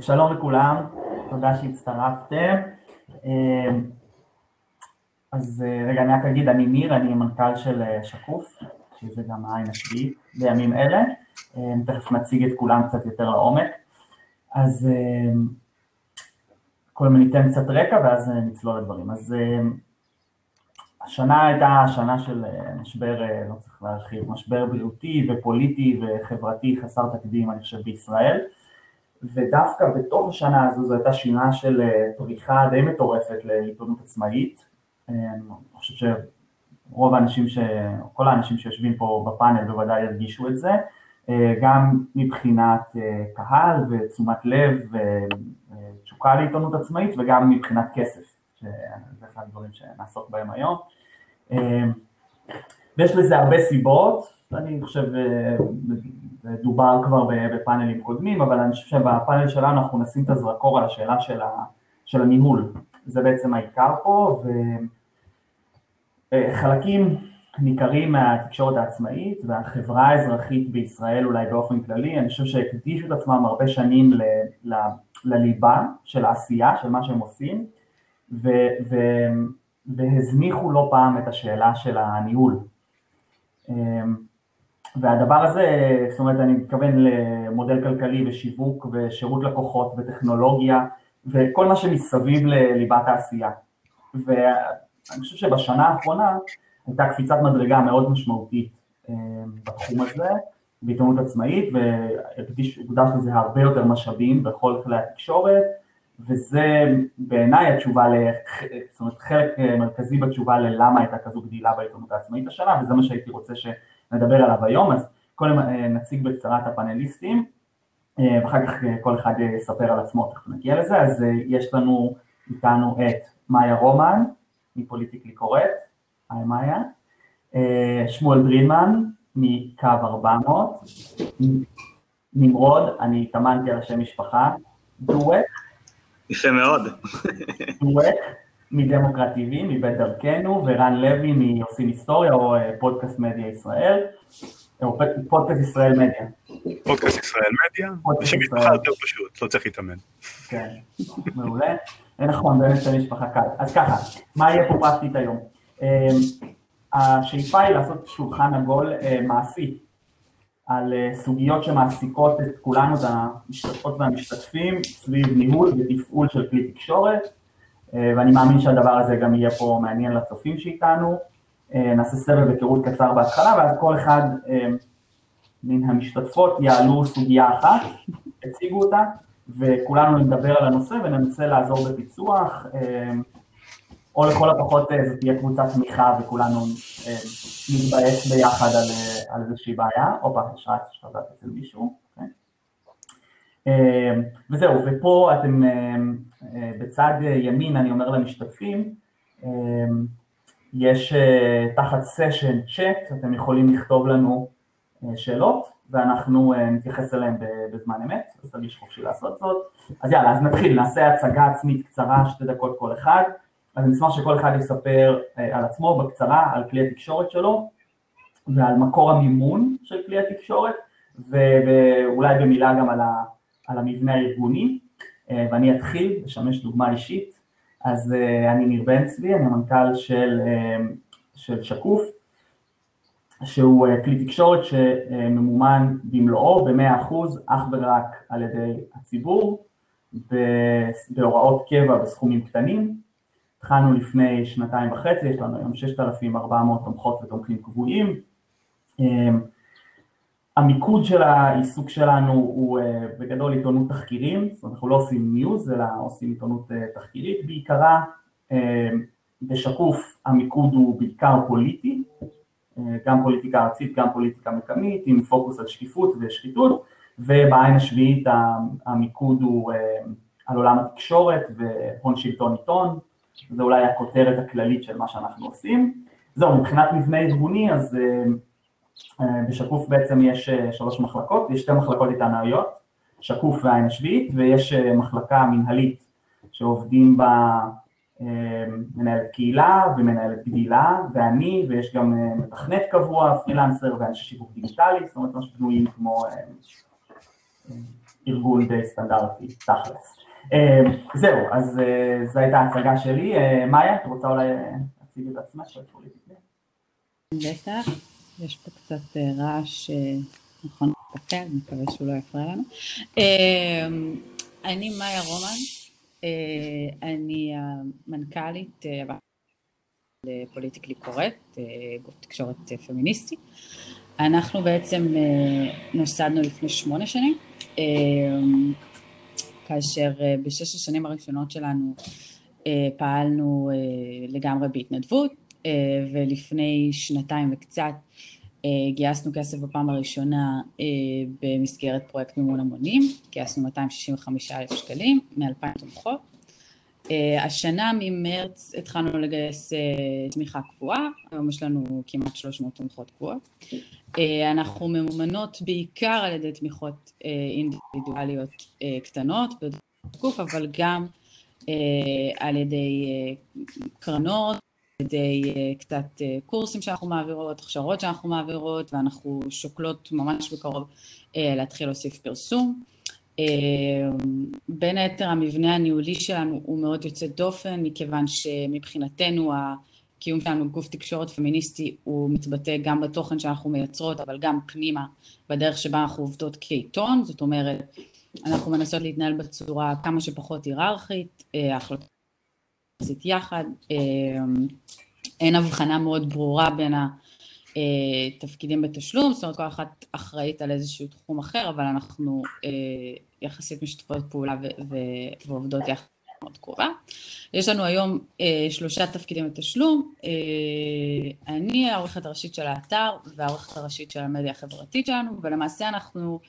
שלום לכולם, תודה שהצטרפתם. אז רגע, אני רק אגיד, אני ניר, אני מנכ"ל של שקוף, שזה גם העין השביעית בימים אלה. תכף נציג את כולם קצת יותר לעומק. אז קודם ניתן קצת רקע ואז נצלול לדברים. אז השנה הייתה שנה של משבר, לא צריך להרחיב, משבר בריאותי ופוליטי וחברתי חסר תקדים, אני חושב, בישראל. ודווקא בתוך השנה הזו זו הייתה שנה של פריחה די מטורפת לעיתונות עצמאית. אני חושב שרוב האנשים, כל האנשים שיושבים פה בפאנל בוודאי ירגישו את זה, גם מבחינת קהל ותשומת לב ותשוקה לעיתונות עצמאית וגם מבחינת כסף, שזה אחד הדברים שנעסוק בהם היום. ויש לזה הרבה סיבות, אני חושב, דובר כבר בפאנלים קודמים, אבל אני חושב שבפאנל שלנו אנחנו נשים את הזרקור על השאלה של הניהול, זה בעצם העיקר פה, וחלקים ניכרים מהתקשורת העצמאית והחברה האזרחית בישראל אולי באופן כללי, אני חושב שהקדישו את עצמם הרבה שנים לליבה של העשייה, של מה שהם עושים, והזניחו לא פעם את השאלה של הניהול. והדבר הזה, זאת אומרת, אני מתכוון למודל כלכלי ושיווק ושירות לקוחות וטכנולוגיה וכל מה שמסביב לליבת העשייה. ואני חושב שבשנה האחרונה הייתה קפיצת מדרגה מאוד משמעותית בתחום הזה, בעיתונות עצמאית, והוקדש לזה הרבה יותר משאבים בכל כלי התקשורת, וזה בעיניי התשובה, זאת אומרת, חלק מרכזי בתשובה ללמה הייתה כזו גדילה בעיתונות העצמאית השנה, וזה מה שהייתי רוצה שנדבר עליו היום, אז קודם נציג בקצרה את הפאנליסטים, ואחר כך כל אחד יספר על עצמו, תכף נגיע לזה, אז יש לנו איתנו את מאיה רומן, מפוליטיקלי קורט, היי מאיה, שמואל דרינמן, מקו 400, נמרוד, אני התאמנתי על השם משפחה, דואק, יפה מאוד. דואק, מדמוקרט TV, מבית דרכנו, ורן לוי מעושים היסטוריה, או פודקאסט מדיה ישראל, או פודקאסט ישראל מדיה. פודקאסט ישראל מדיה, זה משפחה יותר פשוט, לא צריך להתאמן. כן, מעולה. נכון, באמת שם משפחה קל. אז ככה, מה יהיה פה פרקטית היום? השאיפה היא לעשות שולחן עגול מעשי, על סוגיות שמעסיקות את כולנו, את המשתתפות והמשתתפים, סביב ניהול ותפעול של כלי תקשורת, ואני מאמין שהדבר הזה גם יהיה פה מעניין לצופים שאיתנו. נעשה סבב היכרות קצר בהתחלה, ואז כל אחד מן המשתתפות יעלו סוגיה אחת, יציגו אותה, וכולנו נדבר על הנושא וננסה לעזור בפיצוח, או לכל הפחות זו תהיה קבוצת תמיכה וכולנו נתבאס ביחד על איזושהי בעיה, הופה, יש רץ שחזרת אצל מישהו, וזהו, ופה אתם בצד ימין, אני אומר למשתתפים, יש תחת סשן צ'אט, אתם יכולים לכתוב לנו שאלות, ואנחנו נתייחס אליהן בזמן אמת, אז תרגיש חופשי לעשות זאת. אז יאללה, אז נתחיל, נעשה הצגה עצמית קצרה, שתי דקות כל אחד, אז אני אשמח שכל אחד יספר על עצמו בקצרה, על כלי התקשורת שלו, ועל מקור המימון של כלי התקשורת, ואולי במילה גם על המבנה הארגוני, ואני אתחיל, לשמש דוגמה אישית, אז אני ניר בן צבי, אני המנכ"ל של שקוף, שהוא כלי תקשורת שממומן במלואו, ב-100%, אך ורק על ידי הציבור, בהוראות קבע בסכומים קטנים. התחלנו לפני שנתיים וחצי, יש לנו היום 6,400 תומכות ותומכים קבועים. המיקוד של העיסוק שלנו הוא בגדול עיתונות תחקירים, זאת אומרת אנחנו לא עושים ניוז, אלא עושים עיתונות תחקירית בעיקרה. בשקוף המיקוד הוא בעיקר פוליטי, גם פוליטיקה ארצית, גם פוליטיקה מקומית, עם פוקוס על שקיפות ושחיתות, ובעין השביעית המיקוד הוא על עולם התקשורת והון שלטון עיתון, זה אולי הכותרת הכללית של מה שאנחנו עושים. זהו, מבחינת מבנה ארגוני, אז בשקוף בעצם יש שלוש מחלקות, יש שתי מחלקות עיתונאיות, שקוף והעין השביעית, ויש מחלקה מנהלית שעובדים בה מנהלת קהילה ומנהלת גדילה, ואני, ויש גם מתכנת קבוע, פרילנסר ואנשי שיווק דיגיטלי, זאת אומרת ממש בנויים כמו ארגון די סטנדרטי, תכלס. אה, זהו, אז זו הייתה ההצגה שלי. מאיה, את רוצה אולי להציג את עצמך? בטח, יש פה קצת רעש נכון להסתכל, אני מקווה שהוא לא יפריע לנו. אני מאיה רומן, אני המנכ"לית לפוליטיקלי קורט, גוף תקשורת פמיניסטי. אנחנו בעצם נוסדנו לפני שמונה שנים, כאשר בשש השנים הראשונות שלנו פעלנו לגמרי בהתנדבות, ולפני שנתיים וקצת גייסנו כסף בפעם הראשונה במסגרת פרויקט מימון המונים, גייסנו 265 אלף שקלים מ-2,000 תומכות. השנה ממרץ התחלנו לגייס תמיכה קבועה, היום יש לנו כמעט 300 תומכות קבועות. אנחנו ממומנות בעיקר על ידי תמיכות אינדיבידואליות קטנות, אבל גם על ידי קרנות, ידי קצת קורסים שאנחנו מעבירות, הכשרות שאנחנו מעבירות, ואנחנו שוקלות ממש בקרוב להתחיל להוסיף פרסום. בין היתר המבנה הניהולי שלנו הוא מאוד יוצא דופן, מכיוון שמבחינתנו הקיום שלנו גוף תקשורת פמיניסטי הוא מתבטא גם בתוכן שאנחנו מייצרות, אבל גם פנימה בדרך שבה אנחנו עובדות כעיתון, זאת אומרת, אנחנו מנסות להתנהל בצורה כמה שפחות היררכית, ההחלטות עשית יחד, אין הבחנה מאוד ברורה בין התפקידים בתשלום, זאת אומרת כל אחת אחראית על איזשהו תחום אחר, אבל אנחנו יחסית משתפות פעולה ועובדות יחד מאוד קרובה. יש לנו היום שלושה תפקידים בתשלום, אני העורכת הראשית של האתר והעורכת הראשית של המדיה החברתית שלנו, ולמעשה אנחנו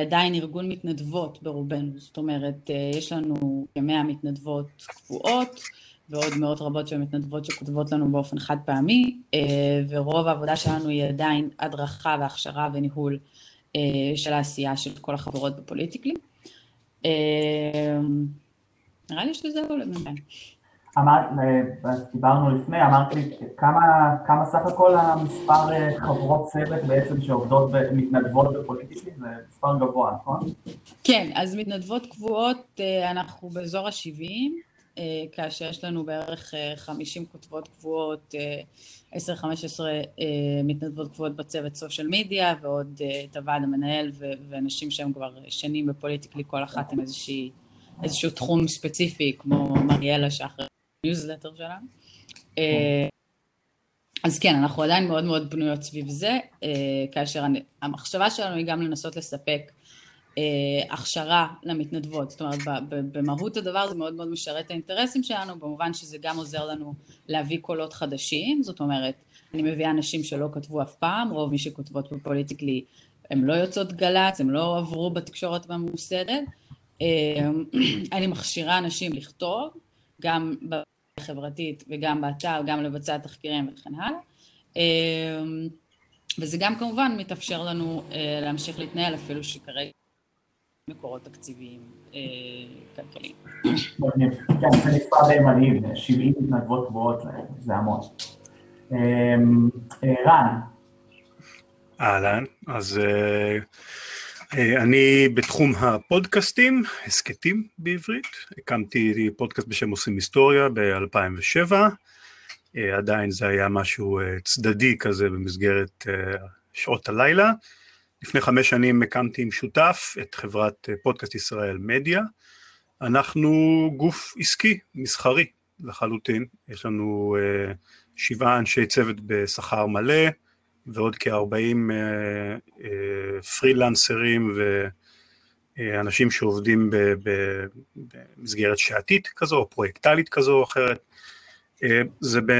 עדיין ארגון מתנדבות ברובנו, זאת אומרת יש לנו כמאה מתנדבות קבועות ועוד מאות רבות של מתנדבות שכותבות לנו באופן חד פעמי, ורוב העבודה שלנו היא עדיין הדרכה והכשרה וניהול של העשייה של כל החברות בפוליטיקלי. נראה לי שזהו לבינתיים. אמרת, דיברנו לפני, אמרת לי כמה סך הכל המספר חברות צוות בעצם שעובדות ומתנדבות בפוליטיקלי, זה מספר גבוה, נכון? כן, אז מתנדבות קבועות אנחנו באזור ה-70, כאשר יש לנו בערך 50 כותבות קבועות, 10-15 מתנדבות קבועות בצוות social media, ועוד את הוועד המנהל ואנשים שהם כבר שנים בפוליטיקלי, כל אחת עם איזשהו תחום ספציפי, כמו מריאלה שאחרי ניוזלטר שלנו. אז כן, אנחנו עדיין מאוד מאוד בנויות סביב זה, כאשר המחשבה שלנו היא גם לנסות לספק הכשרה למתנדבות, זאת אומרת במהות הדבר זה מאוד מאוד משרת את האינטרסים שלנו, במובן שזה גם עוזר לנו להביא קולות חדשים, זאת אומרת, אני מביאה אנשים שלא כתבו אף פעם, רוב מי שכותבות בפוליטיקלי הם לא יוצאות גל"צ, הם לא עברו בתקשורת הממוסדת, אני מכשירה אנשים לכתוב, גם בחברתית וגם באתר, גם לבצע תחקירים וכן הלאה, וזה גם כמובן מתאפשר לנו להמשיך להתנהל אפילו שכרגע מקורות תקציביים כלכליים. כן, זה מספר די מדהים, 70 מתנדבות קבועות, זה המון. רן. אהלן, אז אני בתחום הפודקאסטים, הסכתים בעברית, הקמתי פודקאסט בשם עושים היסטוריה ב-2007, עדיין זה היה משהו צדדי כזה במסגרת שעות הלילה, לפני חמש שנים הקמתי עם שותף את חברת פודקאסט ישראל מדיה, אנחנו גוף עסקי, מסחרי לחלוטין, יש לנו שבעה אנשי צוות בשכר מלא ועוד כ-40 פרילנסרים ואנשים שעובדים במסגרת שעתית כזו או פרויקטלית כזו או אחרת, זה, ב,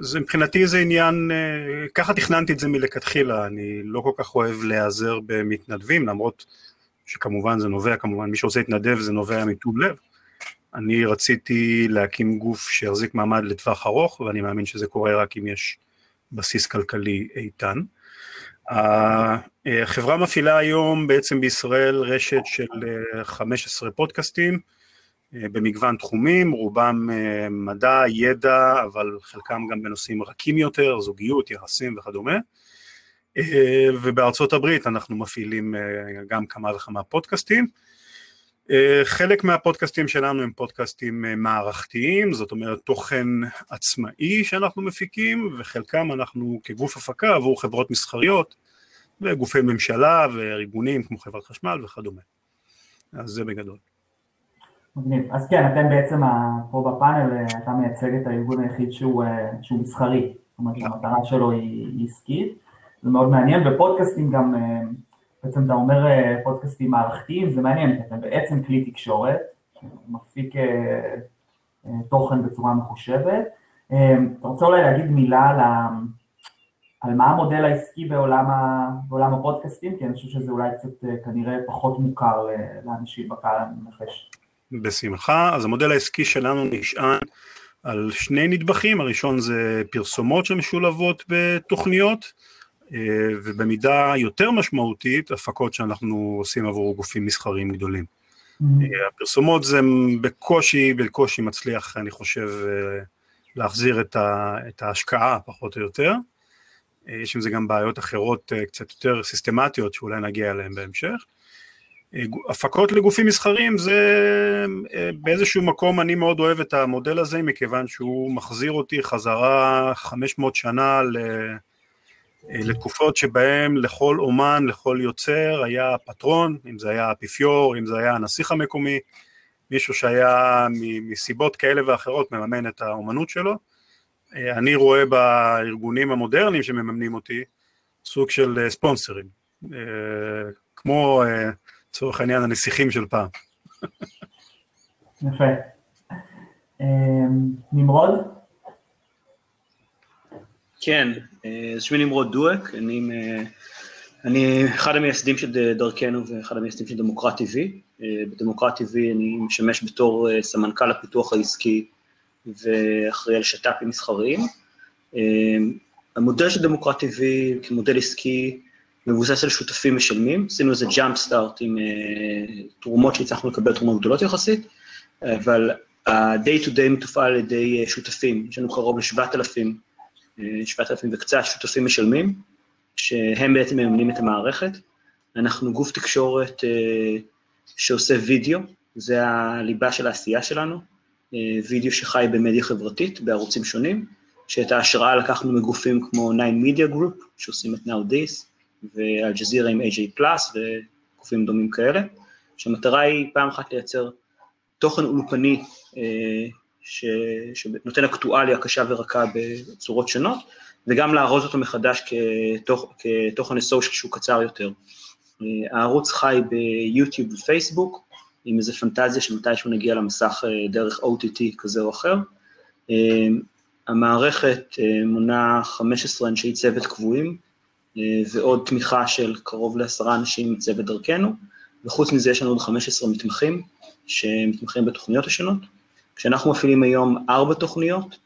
זה מבחינתי זה עניין, ככה תכננתי את זה מלכתחילה, אני לא כל כך אוהב להיעזר במתנדבים, למרות שכמובן זה נובע, כמובן מי שרוצה להתנדב זה נובע מטוב לב, אני רציתי להקים גוף שיחזיק מעמד לטווח ארוך, ואני מאמין שזה קורה רק אם יש בסיס כלכלי איתן. החברה מפעילה היום בעצם בישראל רשת של 15 פודקאסטים, במגוון תחומים, רובם מדע, ידע, אבל חלקם גם בנושאים רכים יותר, זוגיות, יחסים וכדומה. ובארצות הברית אנחנו מפעילים גם כמה וכמה פודקאסטים. חלק מהפודקאסטים שלנו הם פודקאסטים מערכתיים, זאת אומרת תוכן עצמאי שאנחנו מפיקים, וחלקם אנחנו כגוף הפקה עבור חברות מסחריות וגופי ממשלה וארגונים כמו חברת חשמל וכדומה. אז זה בגדול. מגניב. אז כן, אתם בעצם פה בפאנל, אתה מייצג את הארגון היחיד שהוא, שהוא מסחרי, זאת אומרת המטרה שלו היא עסקית, זה מאוד מעניין, ופודקאסטים גם, בעצם אתה אומר פודקאסטים מערכתיים, זה מעניין, כי אתם בעצם כלי תקשורת, מפיק תוכן בצורה מחושבת. אתה רוצה אולי להגיד מילה על, ה, על מה המודל העסקי בעולם, ה, בעולם הפודקאסטים, כי אני חושב שזה אולי קצת כנראה פחות מוכר לאנשים בקהל, אני מנחש. בשמחה, אז המודל העסקי שלנו נשען על שני נדבכים, הראשון זה פרסומות שמשולבות בתוכניות, ובמידה יותר משמעותית, הפקות שאנחנו עושים עבור גופים מסחריים גדולים. Mm-hmm. הפרסומות זה בקושי, בקושי מצליח, אני חושב, להחזיר את, ה, את ההשקעה, פחות או יותר. יש עם זה גם בעיות אחרות קצת יותר סיסטמטיות, שאולי נגיע אליהן בהמשך. הפקות לגופים מסחרים זה באיזשהו מקום אני מאוד אוהב את המודל הזה מכיוון שהוא מחזיר אותי חזרה 500 שנה לתקופות שבהם לכל אומן, לכל יוצר היה פטרון, אם זה היה האפיפיור, אם זה היה הנסיך המקומי, מישהו שהיה מסיבות כאלה ואחרות מממן את האומנות שלו. אני רואה בארגונים המודרניים שמממנים אותי סוג של ספונסרים, כמו לצורך העניין הנסיכים של פעם. יפה. נמרוד? כן, שמי נמרוד דואק, אני, אני אחד המייסדים של דרכנו ואחד המייסדים של דמוקרט TV. בדמוקרט TV אני משמש בתור סמנכ"ל הפיתוח העסקי ואחראי על שת"פים מסחריים. המודל של דמוקרט TV כמודל עסקי מבוסס על שותפים משלמים, עשינו איזה ג'אמפ סטארט עם תרומות שהצלחנו לקבל תרומות גדולות יחסית, אבל ה-day to day מתופעל על ידי שותפים, יש לנו קרוב ל-7,000 שבעת אלפים וקצת שותפים משלמים, שהם בעצם מממנים את המערכת. אנחנו גוף תקשורת שעושה וידאו, זה הליבה של העשייה שלנו, וידאו שחי במדיה חברתית, בערוצים שונים, שאת ההשראה לקחנו מגופים כמו 9 Media Group, שעושים את Now This, ואלג'זירה עם AJ Plus וגופים דומים כאלה, שהמטרה היא פעם אחת לייצר תוכן אולפני ש... שנותן אקטואליה קשה ורכה בצורות שונות, וגם לארוז אותו מחדש כתוכ... כתוכן לסושיאל שהוא קצר יותר. הערוץ חי ביוטיוב ופייסבוק, עם איזו פנטזיה שמתישהו נגיע למסך דרך OTT כזה או אחר. המערכת מונה 15 אנשי צוות קבועים, ועוד תמיכה של קרוב לעשרה אנשים מצוות דרכנו, וחוץ מזה יש לנו עוד 15 מתמחים שמתמחים בתוכניות השונות. כשאנחנו מפעילים היום ארבע תוכניות,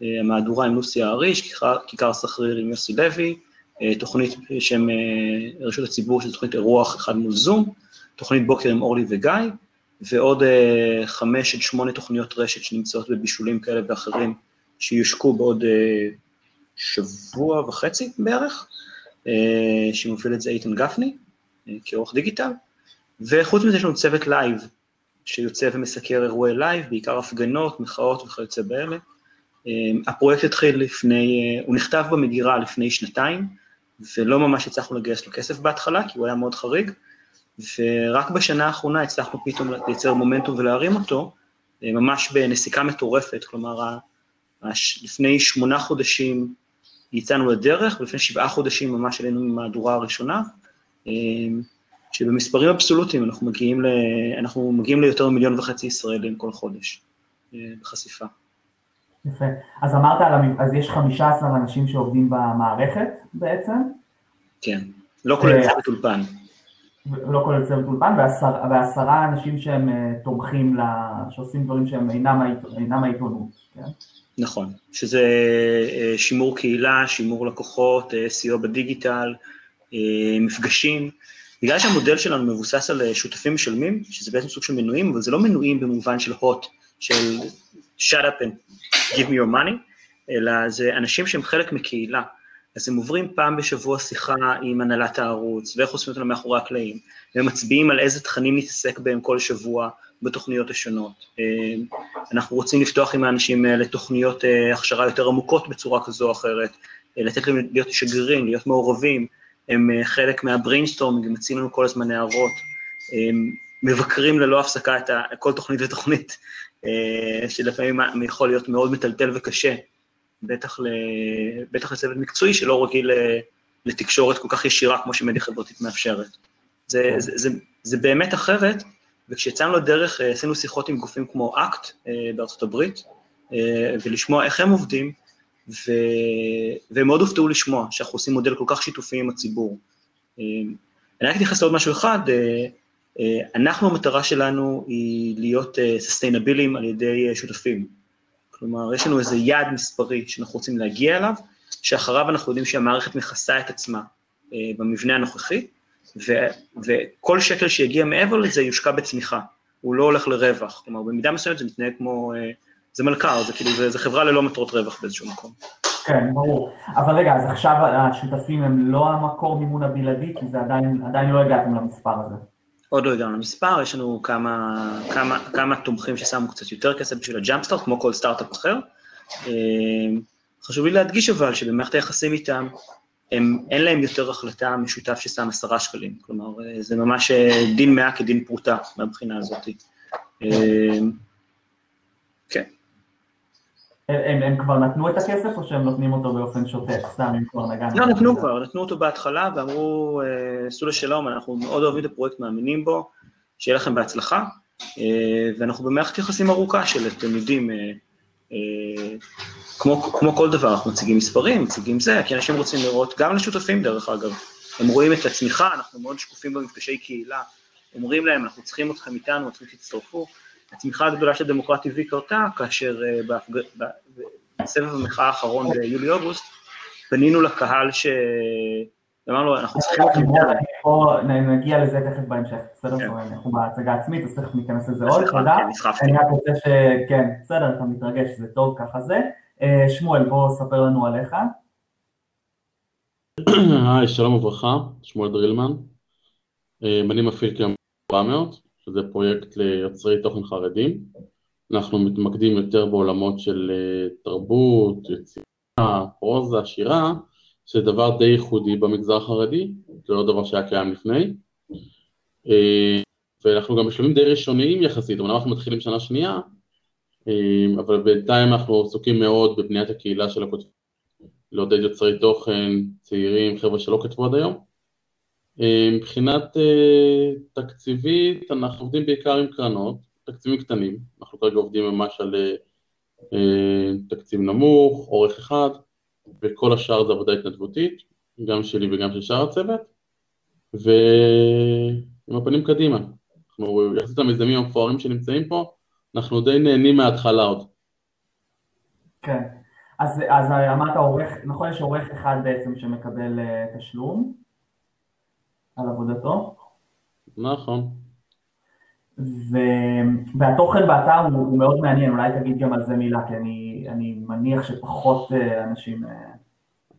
המהדורה עם לוסי האריש, כיכר, סחריר עם יוסי לוי, תוכנית בשם רשות הציבור, שזו תוכנית אירוח אחד מול זום, תוכנית בוקר עם אורלי וגיא, ועוד חמש עד שמונה תוכניות רשת שנמצאות בבישולים כאלה ואחרים, שיושקו בעוד שבוע וחצי בערך, שמוביל את זה איתן גפני, כעורך digital, וחוץ מזה יש לנו צוות live, שיוצא ומסקר אירועי live, בעיקר הפגנות, מחאות וכיוצא באלה. הפרויקט התחיל לפני, הוא נכתב במגירה לפני שנתיים, ולא ממש הצלחנו לגייס לו כסף בהתחלה, כי הוא היה מאוד חריג, ורק בשנה האחרונה הצלחנו פתאום לייצר מומנטום ולהרים אותו, ממש בנסיקה מטורפת, כלומר, לפני שמונה חודשים יצאנו לדרך, ולפני שבעה חודשים ממש עלינו ממהדורה הראשונה, שבמספרים אבסולוטיים אנחנו מגיעים, ל... אנחנו מגיעים ליותר ממיליון וחצי ישראלים כל חודש בחשיפה. יפה. אז אמרת, אז יש 15 אנשים שעובדים במערכת בעצם? כן, לא כולל צוות אולפן. לא כולל צוות אולפן, ועשר, ועשרה אנשים שהם תומכים, לה, שעושים דברים שהם אינם, אינם העיתונות, כן? נכון, שזה שימור קהילה, שימור לקוחות, סיוע בדיגיטל, מפגשים. בגלל שהמודל שלנו מבוסס על שותפים משלמים, שזה בעצם סוג של מנויים, אבל זה לא מנויים במובן של הוט, של shut up and give me your money, אלא זה אנשים שהם חלק מקהילה, אז הם עוברים פעם בשבוע שיחה עם הנהלת הערוץ, ואיך עושים אותם מאחורי הקלעים, והם מצביעים על איזה תכנים נתעסק בהם כל שבוע בתוכניות השונות. אנחנו רוצים לפתוח עם האנשים האלה תוכניות הכשרה יותר עמוקות בצורה כזו או אחרת, לתת להם להיות שגרירים, להיות מעורבים, הם חלק מה brainstorming, הם מציעים לנו כל הזמן הערות, מבקרים ללא הפסקה את כל תוכנית ותוכנית, שלפעמים יכול להיות מאוד מטלטל וקשה, בטח, ל, בטח לצוות מקצועי שלא רגיל לתקשורת כל כך ישירה כמו שמדיה חברתית מאפשרת. זה, זה, זה, זה באמת אחרת, וכשיצאנו לדרך עשינו שיחות עם גופים כמו אקט בארצות הברית, ולשמוע איך הם עובדים, ו... והם מאוד הופתעו לשמוע שאנחנו עושים מודל כל כך שיתופי עם הציבור. אני רק אתייחס לעוד משהו אחד, אנחנו, המטרה שלנו היא להיות sustainable-ים על ידי שותפים. כלומר, יש לנו איזה יעד מספרי שאנחנו רוצים להגיע אליו, שאחריו אנחנו יודעים שהמערכת מכסה את עצמה במבנה הנוכחי, ו, וכל שקל שיגיע מעבר לזה יושקע בצמיחה, הוא לא הולך לרווח, כלומר, במידה מסוימת זה מתנהג כמו, זה מלכ"ר, זה כאילו, זה, זה חברה ללא מטרות רווח באיזשהו מקום. כן, ברור. אבל רגע, אז עכשיו השותפים הם לא המקור מימון הבלעדי, כי זה עדיין, עדיין לא הגעתם למספר הזה. עוד לא הגענו למספר, יש לנו כמה, כמה, כמה תומכים ששמו קצת יותר כסף בשביל הג'אמפסטארט, כמו כל סטארט-אפ אחר. חשוב לי להדגיש אבל שבמערכת היחסים איתם, הם, אין להם יותר החלטה משותף ששם עשרה שקלים, כלומר, זה ממש דין מאה כדין פרוטה מהבחינה הזאת. כן. הם, הם כבר נתנו את הכסף או שהם נותנים אותו באופן שוטף, סתם אם כבר נגענו? לא, נתנו כבר, נתנו אותו בהתחלה ואמרו, עשו לשלום, אנחנו מאוד אוהבים את הפרויקט, מאמינים בו, שיהיה לכם בהצלחה, ואנחנו במערכת יחסים ארוכה של, אתם יודעים, כמו, כמו כל דבר, אנחנו מציגים מספרים, מציגים זה, כי אנשים רוצים לראות, גם לשותפים דרך אגב, הם רואים את הצמיחה, אנחנו מאוד שקופים במפגשי קהילה, אומרים להם, אנחנו צריכים אתכם איתנו, רוצים שתצטרפו, הצמיחה הגדולה של דמוקרט TV קרתה, כאשר בסבב המחאה האחרון ביולי-אוגוסט, פנינו לקהל ש... אמרנו, אנחנו צריכים... נגיע לזה תכף בהמשך, בסדר? אנחנו בהצגה עצמית, אז תכף ניכנס לזה עוד, תודה. אני רק רוצה ש... כן, בסדר, אתה מתרגש, זה טוב, ככה זה. שמואל, בוא ספר לנו עליך. היי, שלום וברכה, שמואל דרילמן. אני מפעיל כיום 400, שזה פרויקט ליוצרי תוכן חרדים. אנחנו מתמקדים יותר בעולמות של תרבות, יצירה, פרוזה, שירה, שזה דבר די ייחודי במגזר החרדי, זה לא דבר שהיה קיים לפני. ואנחנו גם בשלבים די ראשוניים יחסית, אמנם אנחנו מתחילים שנה שנייה, אבל בינתיים אנחנו עסוקים מאוד בבניית הקהילה של הכותבים, לעודד יוצרי תוכן, צעירים, חבר'ה שלא כתבו עד היום. מבחינת תקציבית, אנחנו עובדים בעיקר עם קרנות, תקציבים קטנים, אנחנו כרגע עובדים ממש על תקציב נמוך, אורך אחד, וכל השאר זה עבודה התנדבותית, גם שלי וגם של שאר הצוות, ועם הפנים קדימה. אנחנו, יחסית למיזמים המפוארים שנמצאים פה, אנחנו די נהנים מההתחלה עוד. כן, אז, אז אמרת עורך, נכון יש עורך אחד בעצם שמקבל תשלום על עבודתו? נכון. ו... והתוכן באתר הוא, הוא מאוד מעניין, אולי תגיד גם על זה מילה, כי אני, אני מניח שפחות אנשים...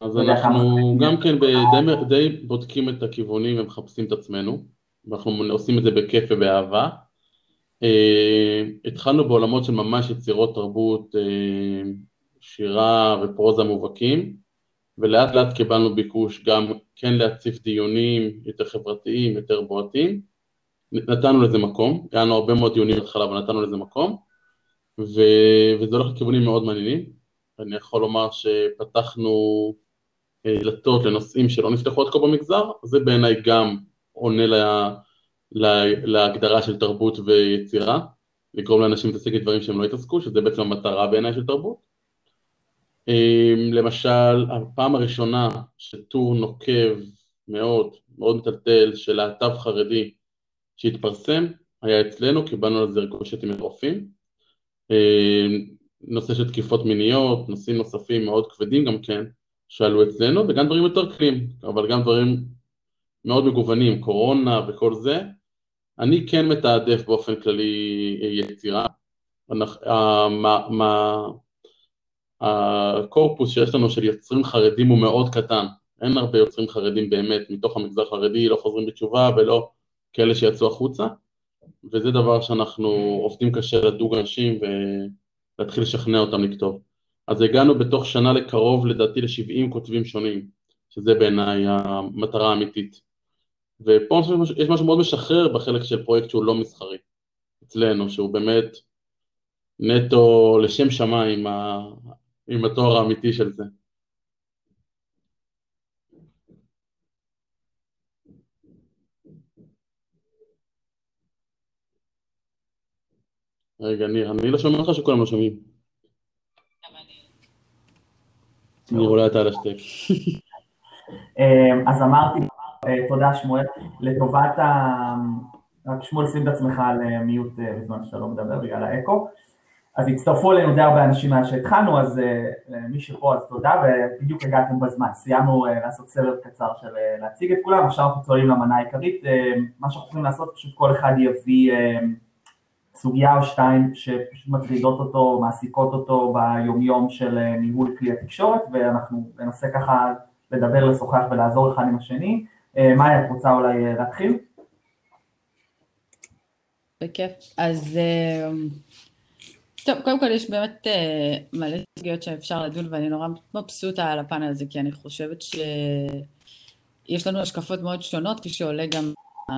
אז אנחנו גם כן די, די בודקים את הכיוונים ומחפשים את עצמנו, ואנחנו עושים את זה בכיף ובאהבה. Uh, התחלנו בעולמות של ממש יצירות תרבות, uh, שירה ופרוזה מובהקים, ולאט לאט קיבלנו ביקוש גם כן להציף דיונים יותר חברתיים, יותר בועטים, נתנו לזה מקום, היה לנו הרבה מאוד דיונים בהתחלה ונתנו לזה מקום, ו... וזה הולך לכיוונים מאוד מעניינים, אני יכול לומר שפתחנו דלתות לנושאים שלא נפתחו עד כה במגזר, זה בעיניי גם עונה לה... לה... להגדרה של תרבות ויצירה, לגרום לאנשים להתעסק עם דברים שהם לא יתעסקו, שזה בעצם המטרה בעיניי של תרבות. למשל, הפעם הראשונה שטור נוקב מאוד, מאוד מטלטל של להט"ב חרדי שהתפרסם, היה אצלנו, קיבלנו על זה ריקושטים מטורפים. נושא של תקיפות מיניות, נושאים נוספים מאוד כבדים גם כן, שעלו אצלנו, וגם דברים יותר קלים, אבל גם דברים מאוד מגוונים, קורונה וכל זה. אני כן מתעדף באופן כללי יצירה. מה, מה, הקורפוס שיש לנו של יוצרים חרדים הוא מאוד קטן, אין הרבה יוצרים חרדים באמת מתוך המגזר החרדי, לא חוזרים בתשובה ולא כאלה שיצאו החוצה, וזה דבר שאנחנו עובדים קשה לדוג אנשים ולהתחיל לשכנע אותם לכתוב. אז הגענו בתוך שנה לקרוב לדעתי ל-70 כותבים שונים, שזה בעיניי המטרה האמיתית. ופה יש משהו מאוד משחרר בחלק של פרויקט שהוא לא מסחרי, אצלנו, שהוא באמת נטו לשם שמיים עם התואר האמיתי של זה. רגע, ניר, אני לא שומע אותך שכולם לא שומעים. ניר, אולי אתה על השטק. אז אמרתי, אה, תודה שמואל, לטובת ה... רק שמואל שים את עצמך על אה, מיוט אה, בזמן שאתה לא מדבר בגלל האקו. אז הצטרפו אלינו די הרבה אנשים מאז שהתחלנו, אז מי שפה אז תודה, ובדיוק הגעתם בזמן. סיימנו לעשות סבב קצר של להציג את כולם, עכשיו אנחנו צוללים למנה העיקרית. מה שאנחנו יכולים לעשות, פשוט כל אחד יביא סוגיה או שתיים שפשוט מטרידות אותו, מעסיקות אותו ביומיום של ניהול כלי התקשורת, ואנחנו ננסה ככה לדבר, לשוחח ולעזור אחד עם השני. מאיה, את רוצה אולי להתחיל? בכיף. אז טוב, קודם כל יש באמת uh, מלא סוגיות שאפשר לדון ואני נורא מבסוטה על הפאנל הזה כי אני חושבת שיש לנו השקפות מאוד שונות כפי שעולה גם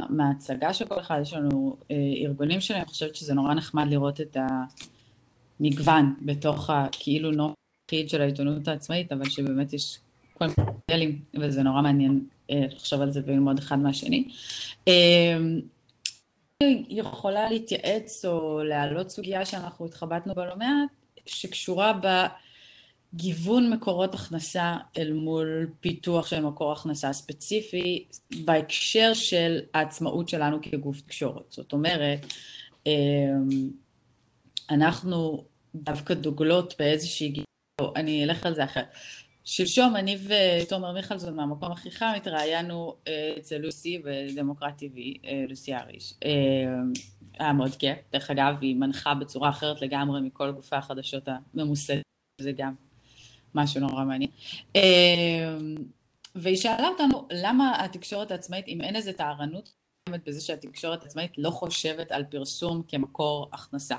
מההצגה של כל אחד, יש לנו uh, ארגונים שלהם, אני חושבת שזה נורא נחמד לראות את המגוון בתוך הכאילו נוף של העיתונות העצמאית, אבל שבאמת יש כל מיני מודלים וזה נורא מעניין uh, לחשוב על זה וללמוד אחד מהשני. Uh, יכולה להתייעץ או להעלות סוגיה שאנחנו התחבטנו בה לא מעט, שקשורה בגיוון מקורות הכנסה אל מול פיתוח של מקור הכנסה ספציפי בהקשר של העצמאות שלנו כגוף תקשורת. זאת אומרת, אמ, אנחנו דווקא דוגלות באיזושהי גישה, אני אלך על זה אחרת. שלשום אני ותומר מיכלזון מהמקום הכי חם התראיינו אה, אצל לוסי בדמוקרט TV, אה, לוסי אריש. אה, היה מאוד כיף, דרך אגב היא מנחה בצורה אחרת לגמרי מכל גופי החדשות הממוסדת, זה גם משהו נורא מעניין. והיא שאלה אותנו למה התקשורת העצמאית, אם אין איזה טהרנות בזה שהתקשורת העצמאית לא חושבת על פרסום כמקור הכנסה.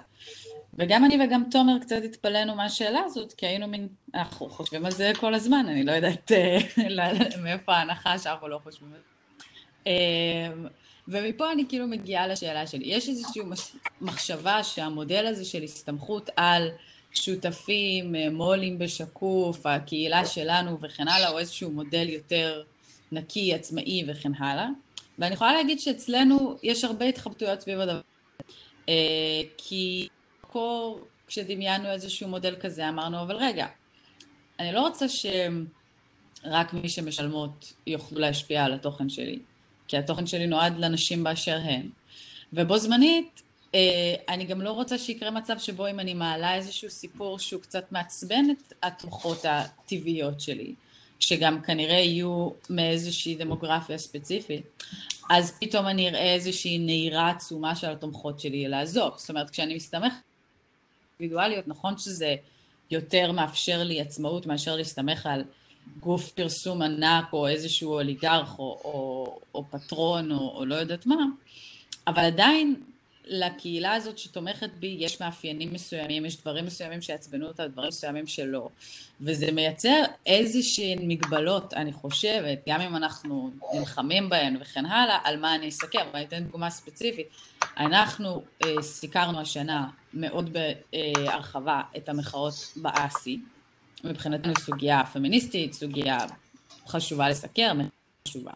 וגם אני וגם תומר קצת התפלאנו מהשאלה הזאת, כי היינו מין, אנחנו חושבים על זה כל הזמן, אני לא יודעת אה, מאיפה ההנחה שאנחנו לא חושבים על זה. אה, ומפה אני כאילו מגיעה לשאלה שלי. יש איזושהי מחשבה שהמודל הזה של הסתמכות על שותפים, אה, מו"לים בשקוף, הקהילה שלנו וכן הלאה, הוא איזשהו מודל יותר נקי, עצמאי וכן הלאה. ואני יכולה להגיד שאצלנו יש הרבה התחבטויות סביב הדבר. כי במקור, כשדמיינו איזשהו מודל כזה, אמרנו, אבל רגע, אני לא רוצה שרק מי שמשלמות יוכלו להשפיע על התוכן שלי, כי התוכן שלי נועד לנשים באשר הן. ובו זמנית, אה, אני גם לא רוצה שיקרה מצב שבו אם אני מעלה איזשהו סיפור שהוא קצת מעצבן את התומכות הטבעיות שלי, שגם כנראה יהיו מאיזושהי דמוגרפיה ספציפית, אז פתאום אני אראה איזושהי נהירה עצומה של התומכות שלי לעזוב. זאת אומרת, כשאני מסתמך אינדיבידואליות, נכון שזה יותר מאפשר לי עצמאות מאשר להסתמך על גוף פרסום ענק או איזשהו אוליגרך או, או, או פטרון או, או לא יודעת מה, אבל עדיין לקהילה הזאת שתומכת בי יש מאפיינים מסוימים, יש דברים מסוימים שיעצבנו אותה, דברים מסוימים שלא. וזה מייצר איזשהן מגבלות, אני חושבת, גם אם אנחנו נלחמים בהן וכן הלאה, על מה אני אסכם. ואני אתן דוגמה ספציפית. אנחנו אה, סיקרנו השנה מאוד בהרחבה את המחאות באסי. מבחינתנו סוגיה פמיניסטית, סוגיה חשובה לסקר, חשובה.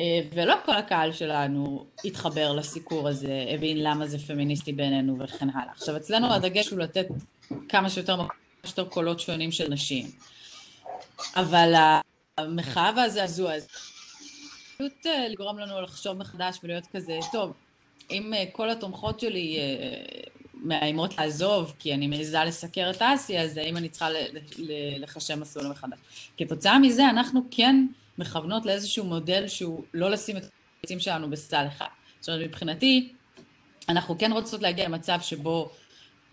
אה, ולא כל הקהל שלנו התחבר לסיקור הזה, הבין למה זה פמיניסטי בעינינו וכן הלאה. עכשיו אצלנו הדגש הוא לתת כמה שיותר, שיותר קולות שונים של נשים. אבל המחאה והזעזוע הזה, פשוט אה, לגרום לנו לחשוב מחדש ולהיות כזה, טוב, אם אה, כל התומכות שלי מאיימות לעזוב כי אני מעיזה לסקר את אסי, אז האם אני צריכה לחשב מסלול מחדש? כתוצאה מזה אנחנו כן מכוונות לאיזשהו מודל שהוא לא לשים את הביצים שלנו בסל אחד. זאת אומרת, מבחינתי, אנחנו כן רוצות להגיע למצב שבו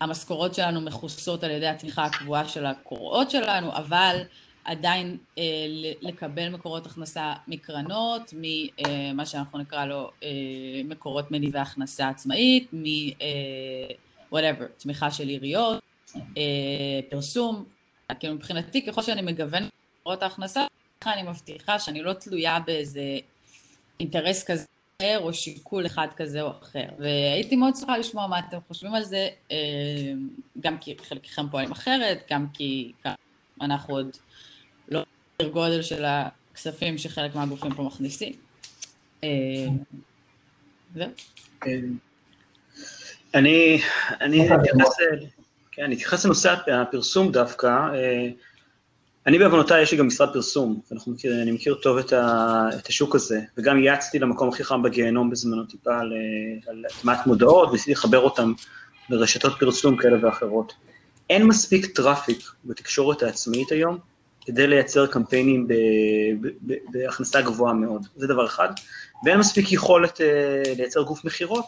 המשכורות שלנו מכוסות על ידי התמיכה הקבועה של הקורות שלנו, אבל עדיין אה, לקבל מקורות הכנסה מקרנות, ממה שאנחנו נקרא לו אה, מקורות מניבי הכנסה עצמאית, מ... אה, whatever, תמיכה של עיריות, אה, פרסום, כאילו מבחינתי ככל שאני מגוון מקורות ההכנסה, אני מבטיחה שאני לא תלויה באיזה אינטרס כזה או שיקול אחד כזה או אחר. והייתי מאוד שמחה לשמוע מה אתם חושבים על זה, אה, גם כי חלקכם פועלים אחרת, גם כי אנחנו עוד לא גודל של הכספים שחלק מהגופים פה מכניסים. אה, זהו. אתייחס, כן, אני אתייחס לנושא הפרסום דווקא. אני בעוונותיי, יש לי גם משרד פרסום, מכיר, אני מכיר טוב את, ה, את השוק הזה, וגם יעצתי למקום הכי חם בגיהנום בזמנו טיפה על, הטמעת מודעות, וניסיתי לחבר אותם לרשתות פרסום כאלה ואחרות. אין מספיק traffic בתקשורת העצמאית היום, כדי לייצר קמפיינים בהכנסה גבוהה מאוד, זה דבר אחד. ואין מספיק יכולת אה, לייצר גוף מכירות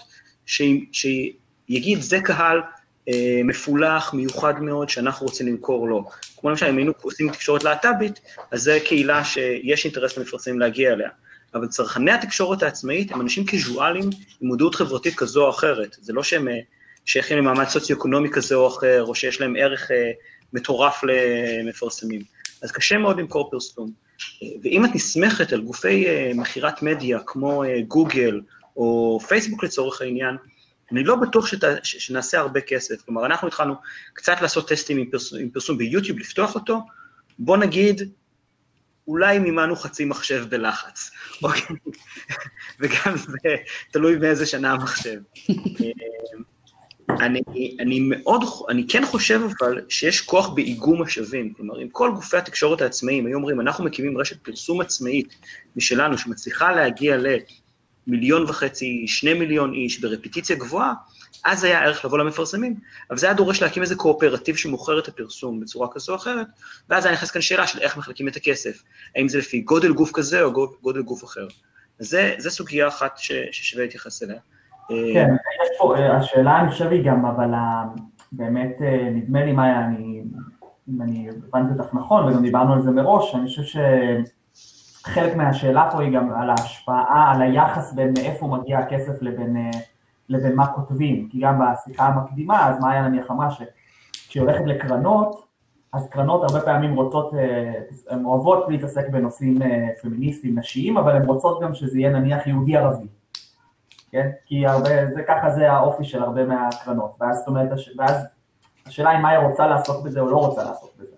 שיגיד, זה קהל אה, מפולח, מיוחד מאוד, שאנחנו רוצים למכור לו. כמו למשל, אם היינו עושים תקשורת להט"בית, אז זו קהילה שיש אינטרס למפרסמים להגיע אליה. אבל צרכני התקשורת העצמאית הם אנשים קיזואליים עם מודעות חברתית כזו או אחרת. זה לא שהם אה, שייכים למעמד סוציו-אקונומי כזה או אחר, או שיש להם ערך מטורף למפרסמים. אז קשה מאוד למכור פרסום. ואם את נסמכת על גופי מכירת מדיה כמו גוגל או פייסבוק לצורך העניין, אני לא בטוח שת, שנעשה הרבה כסף. כלומר, אנחנו התחלנו קצת לעשות טסטים עם פרסום, עם פרסום ביוטיוב, לפתוח אותו, בוא נגיד, אולי מימנו חצי מחשב בלחץ, אוקיי? וגם זה תלוי באיזה שנה המחשב. אני, אני מאוד, אני כן חושב אבל שיש כוח באיגום משאבים, כלומר אם כל גופי התקשורת העצמאיים היו אומרים אנחנו מקימים רשת פרסום עצמאית משלנו שמצליחה להגיע למיליון וחצי, שני מיליון איש ברפטיציה גבוהה, אז היה ערך לבוא למפרסמים, אבל זה היה דורש להקים איזה קואופרטיב שמוכר את הפרסום בצורה כזו או אחרת, ואז היה נכנס כאן שאלה של איך מחלקים את הכסף, האם זה לפי גודל גוף כזה או גודל גוף אחר. זה, זה סוגיה אחת ש, ששווה להתייחס אליה. כן, יש פה, אה, השאלה אני חושב היא גם, אבל באמת אה, נדמה לי מה, אני, אם אני הבנתי אותך נכון, וגם דיברנו על זה מראש, אני חושב שחלק מהשאלה פה היא גם על ההשפעה, על היחס בין מאיפה מגיע הכסף לבין, אה, לבין מה כותבים, כי גם בשיחה המקדימה, אז מאיה נניח אמרה שכשהיא הולכת לקרנות, אז קרנות הרבה פעמים רוצות, הן אוהבות להתעסק בנושאים פמיניסטיים, נשיים, אבל הן רוצות גם שזה יהיה נניח יהודי ערבי. כן? כי הרבה, זה ככה זה האופי של הרבה מהקרנות, ואז זאת אומרת, ואז השאלה אם מאיה רוצה לעסוק בזה או לא רוצה לעסוק בזה,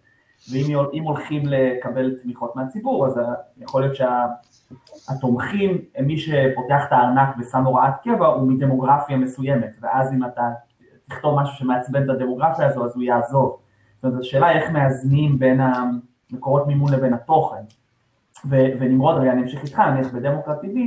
ואם הולכים לקבל תמיכות מהציבור, אז יכול להיות שהתומכים, שה, מי שפותח את הארנק ושם הוראת קבע, הוא מדמוגרפיה מסוימת, ואז אם אתה תכתוב משהו שמעצבן את הדמוגרפיה הזו, אז הוא יעזוב. זאת אומרת, השאלה איך מאזנים בין המקורות מימון לבין התוכן. ונמרוד, רגע, אני אמשיך איתך, נניח בדמוקרט TV,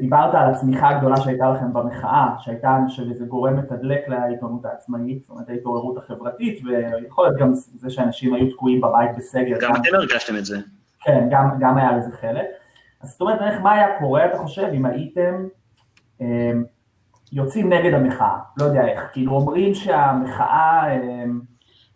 דיברת על הצמיחה הגדולה שהייתה לכם במחאה, שהייתה, שזה גורם מתדלק לעיתונות העצמאית, זאת אומרת ההתעוררות החברתית, ויכול להיות גם זה שאנשים היו תקועים בבית בסגר. גם אתם הרגשתם את זה. כן, גם, גם היה לזה חלק. אז זאת אומרת, איך מה היה קורה, אתה חושב, אם הייתם אה, יוצאים נגד המחאה? לא יודע איך, כאילו אומרים שהמחאה... אה,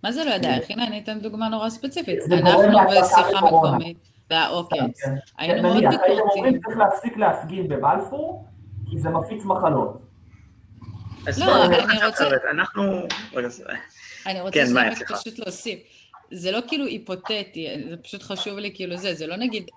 מה זה לא יודע איך? הנה אני אתן דוגמה נורא ספציפית. אנחנו בשיחה מקומית. והעוקץ. כן, כן. היינו מאוד ביקורתיים. הייתם אומרים צריך להפסיק להפגין בבלפור, כי זה מפיץ מחלות. לא, אני רוצה... אנחנו... אני רוצה כן, פשוט להוסיף. זה לא כאילו היפותטי, זה פשוט חשוב לי כאילו זה, זה לא נגיד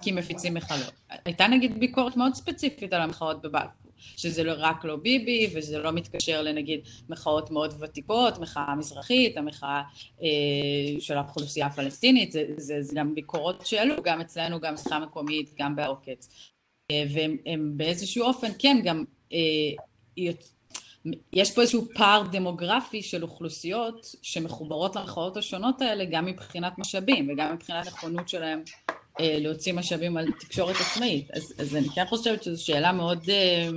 כי מפיצים מחלות. הייתה נגיד ביקורת מאוד ספציפית על המחאות בבלפור. שזה לא רק לא ביבי, וזה לא מתקשר לנגיד מחאות מאוד ותיקות, מחאה מזרחית, המחאה אה, של האוכלוסייה הפלסטינית, זה, זה, זה גם ביקורות שעלו, גם אצלנו, גם שיחה מקומית, גם בעוקץ. אה, והם באיזשהו אופן, כן, גם אה, יש פה איזשהו פער דמוגרפי של אוכלוסיות שמחוברות למחאות השונות האלה גם מבחינת משאבים וגם מבחינת נכונות שלהם אה, להוציא משאבים על תקשורת עצמאית. אז, אז אני כן חושבת שזו שאלה מאוד... אה,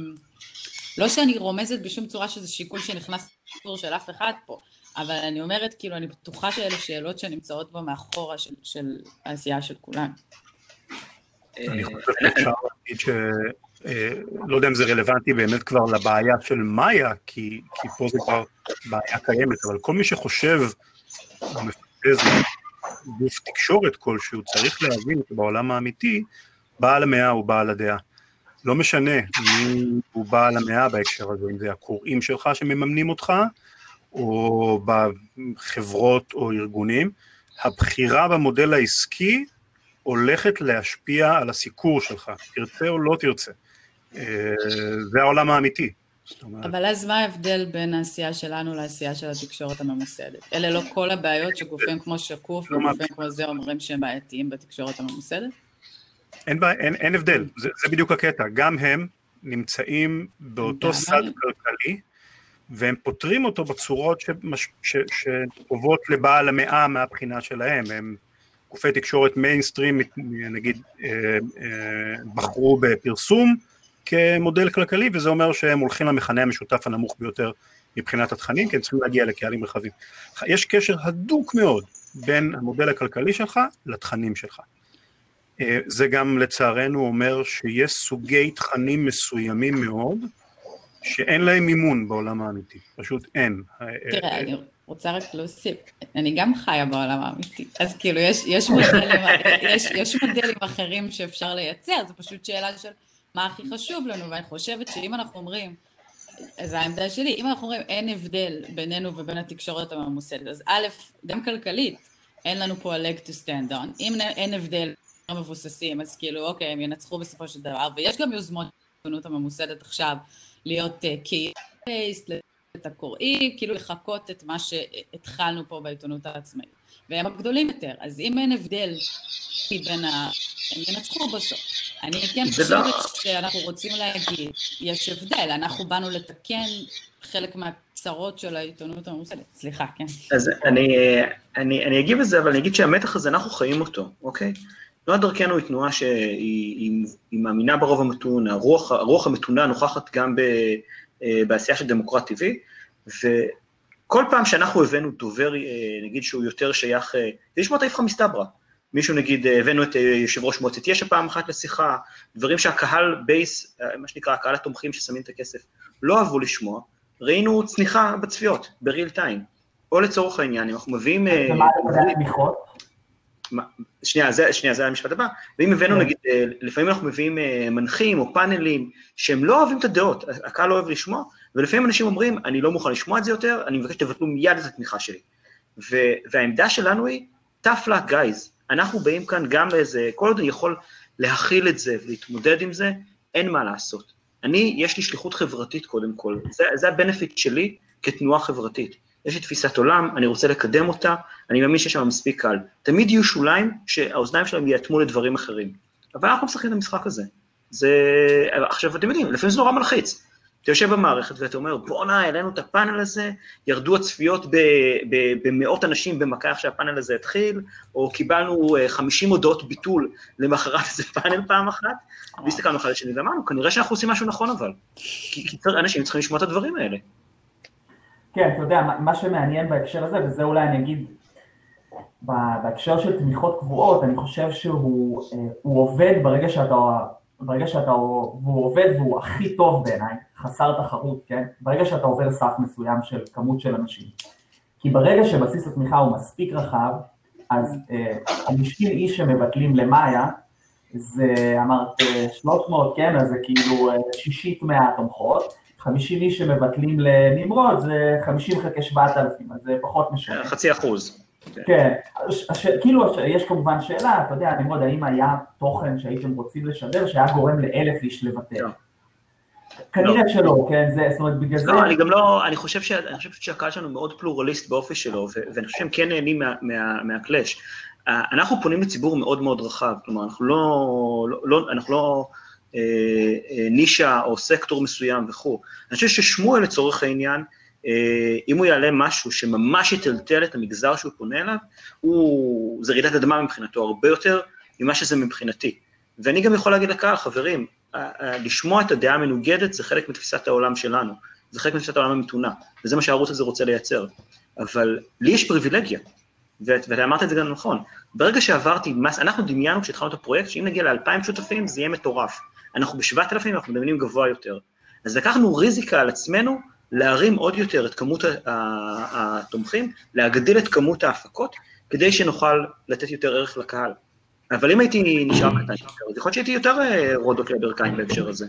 לא שאני רומזת בשום צורה שזה שיקול שנכנס לסיפור של אף אחד פה, אבל אני אומרת, כאילו, אני בטוחה שאלה שאלות שנמצאות בו מאחורה של, של העשייה של כולנו. אני חושב שאפשר להגיד אה, לא יודע אם זה רלוונטי באמת כבר לבעיה של מאיה, כי, כי פה זה כבר בעיה קיימת, אבל כל מי שחושב, מפתז גוף תקשורת כלשהו, צריך להבין שבעולם האמיתי, בעל המאה הוא בעל הדעה. לא משנה מי הוא בעל המאה בהקשר הזה, אם זה הקוראים שלך שמממנים אותך, או בחברות או ארגונים, הבחירה במודל העסקי הולכת להשפיע על הסיקור שלך, תרצה או לא תרצה. אה, זה העולם האמיתי. אבל אז מה ההבדל בין העשייה שלנו לעשייה של התקשורת הממוסדת? אלה לא כל הבעיות שגופים כמו שקוף וגופים כמו זה אומרים שהם בעייתיים בתקשורת הממוסדת? אין, אין, אין הבדל, זה, זה בדיוק הקטע, גם הם נמצאים באותו סד כלכלי, והם פותרים אותו בצורות שטובות לבעל המאה מהבחינה שלהם, הם גופי תקשורת מיינסטרים, נגיד, אה, אה, בחרו בפרסום כמודל כלכלי, וזה אומר שהם הולכים למכנה המשותף הנמוך ביותר מבחינת התכנים, כי הם צריכים להגיע לקהלים רחבים. יש קשר הדוק מאוד בין המודל הכלכלי שלך לתכנים שלך. אה, זה גם לצערנו אומר שיש סוגי תכנים מסוימים מאוד, שאין להם מימון בעולם האמיתי, פשוט אין. תראה, אני רוצה רק להוסיף, אני גם חיה בעולם האמיתי, אז כאילו יש, יש, מודלים, יש, יש מודלים אחרים שאפשר לייצר, זו פשוט שאלה של מה הכי חשוב לנו, ואני חושבת שאם אנחנו אומרים, זו העמדה שלי, אם אנחנו אומרים אין הבדל בינינו ובין התקשורת הממוסדת, אז א', גם כלכלית, אין לנו פה a leg to stand on, אם אין הבדל מבוססים, אז כאילו אוקיי, הם ינצחו בסופו של דבר, ויש גם יוזמות בעיתונות הממוסדת עכשיו להיות קהילה בייסט, את הקוראים, כאילו לחקות את מה שהתחלנו פה בעיתונות העצמאית. והם הגדולים יותר, אז אם אין הבדל בין ה... הם ינצחו בסוף. אני כן חושבת לא... שאנחנו רוצים להגיד, יש הבדל, אנחנו באנו לתקן חלק מהצרות של העיתונות הממוסדת. סליחה, כן. אז אני, אני, אני אגיב לזה, אבל אני אגיד שהמתח הזה, אנחנו חיים אותו, אוקיי? תנועת דרכנו היא תנועה שהיא היא, מאמינה ברוב המתון, הרוח, הרוח המתונה נוכחת גם ב, אה, בעשייה של דמוקרט טבעי, וכל פעם שאנחנו הבאנו דובר, אה, נגיד שהוא יותר שייך, זה לשמוע את האיפכא מסתברא. מישהו נגיד, אה, הבאנו את יושב ראש מועצת יש"ע פעם אחת לשיחה, דברים שהקהל בייס, מה שנקרא, הקהל התומכים ששמים את הכסף, לא אהבו לשמוע, ראינו צניחה בצפיות, בריל טיים. או לצורך העניין, אם אנחנו מביאים... ומה לגבי התמיכות? שנייה, זה, שנייה, זה המשפט הבא. ואם הבאנו, כן. נגיד, אה, לפעמים אנחנו מביאים אה, מנחים או פאנלים שהם לא אוהבים את הדעות, הקהל לא אוהב לשמוע, ולפעמים אנשים אומרים, אני לא מוכן לשמוע את זה יותר, אני מבקש שתבטלו מיד את התמיכה שלי. ו- והעמדה שלנו היא, tough luck guys, אנחנו באים כאן גם לאיזה, כל עוד אני יכול להכיל את זה ולהתמודד עם זה, אין מה לעשות. אני, יש לי שליחות חברתית קודם כל, זה, זה הבנפיט שלי כתנועה חברתית. יש לי תפיסת עולם, אני רוצה לקדם אותה, אני מאמין שיש שם מספיק קל. תמיד יהיו שוליים שהאוזניים שלהם ייאטמו לדברים אחרים. אבל אנחנו משחקים את המשחק הזה. זה... עכשיו, אתם יודעים, לפעמים זה נורא מלחיץ. אתה יושב במערכת ואתה אומר, בואנה, העלינו את הפאנל הזה, ירדו הצפיות במאות אנשים במכה איך שהפאנל הזה התחיל, או קיבלנו 50 אה, הודעות ביטול למחרת איזה פאנל פעם אחת, והסתכלנו אחד לשני ואמרנו, כנראה שאנחנו עושים משהו נכון אבל. כי אנשים צריכים לשמוע את הדברים האלה. כן, אתה יודע, מה שמעניין בהקשר הזה, וזה אולי אני אגיד, בהקשר של תמיכות קבועות, אני חושב שהוא אה, עובד ברגע שאתה, ברגע שאתה, והוא עובד והוא הכי טוב בעיניי, חסר תחרות, כן? ברגע שאתה עובר סף מסוים של כמות של אנשים. כי ברגע שבסיס התמיכה הוא מספיק רחב, אז אה, 50 איש שמבטלים למאיה, זה אמרת 300, כן, אז זה כאילו אה, שישית מהתומכות, 50 איש שמבטלים לנמרוד זה 50 חלקי 7,000, אז זה פחות משנה. חצי אחוז. כן, כאילו יש כמובן שאלה, אתה יודע, נמרוד, האם היה תוכן שהייתם רוצים לשדר שהיה גורם לאלף איש לוותר? לא. כנראה לא. שלא, כן, זה, זאת אומרת, בגלל לא, זה... לא, אני גם לא, אני חושב, ש, אני חושב שהקהל שלנו מאוד פלורליסט באופי שלו, ואני חושב שהם כן נהנים מה, מה, מהקלאש. אנחנו פונים לציבור מאוד מאוד רחב, כלומר, אנחנו לא, אנחנו לא... אה, אה, נישה או סקטור מסוים וכו'. אני חושב ששמואל לצורך העניין, אם הוא יעלה משהו שממש יטלטל את המגזר שהוא פונה אליו, הוא, זה רעידת אדמה מבחינתו, הרבה יותר ממה שזה מבחינתי. ואני גם יכול להגיד לקהל, חברים, לשמוע את הדעה המנוגדת זה חלק מתפיסת העולם שלנו, זה חלק מתפיסת העולם המתונה, וזה מה שהערוץ הזה רוצה לייצר. אבל לי יש פריבילגיה, ואתה אמרת את זה גם נכון, ברגע שעברתי, אנחנו דמיינו כשהתחלנו את הפרויקט, שאם נגיע לאלפיים שותפים זה יהיה מטורף. אנחנו ב-7,000 אנחנו מדמיינים גבוה יותר. אז לקחנו ריזיקה על עצמנו להרים עוד יותר את כמות התומכים, להגדיל את כמות ההפקות, כדי שנוכל לתת יותר ערך לקהל. אבל אם הייתי נשאר קטן אז יכול להיות שהייתי יותר אה, רודוק לברכיים בהקשר הזה.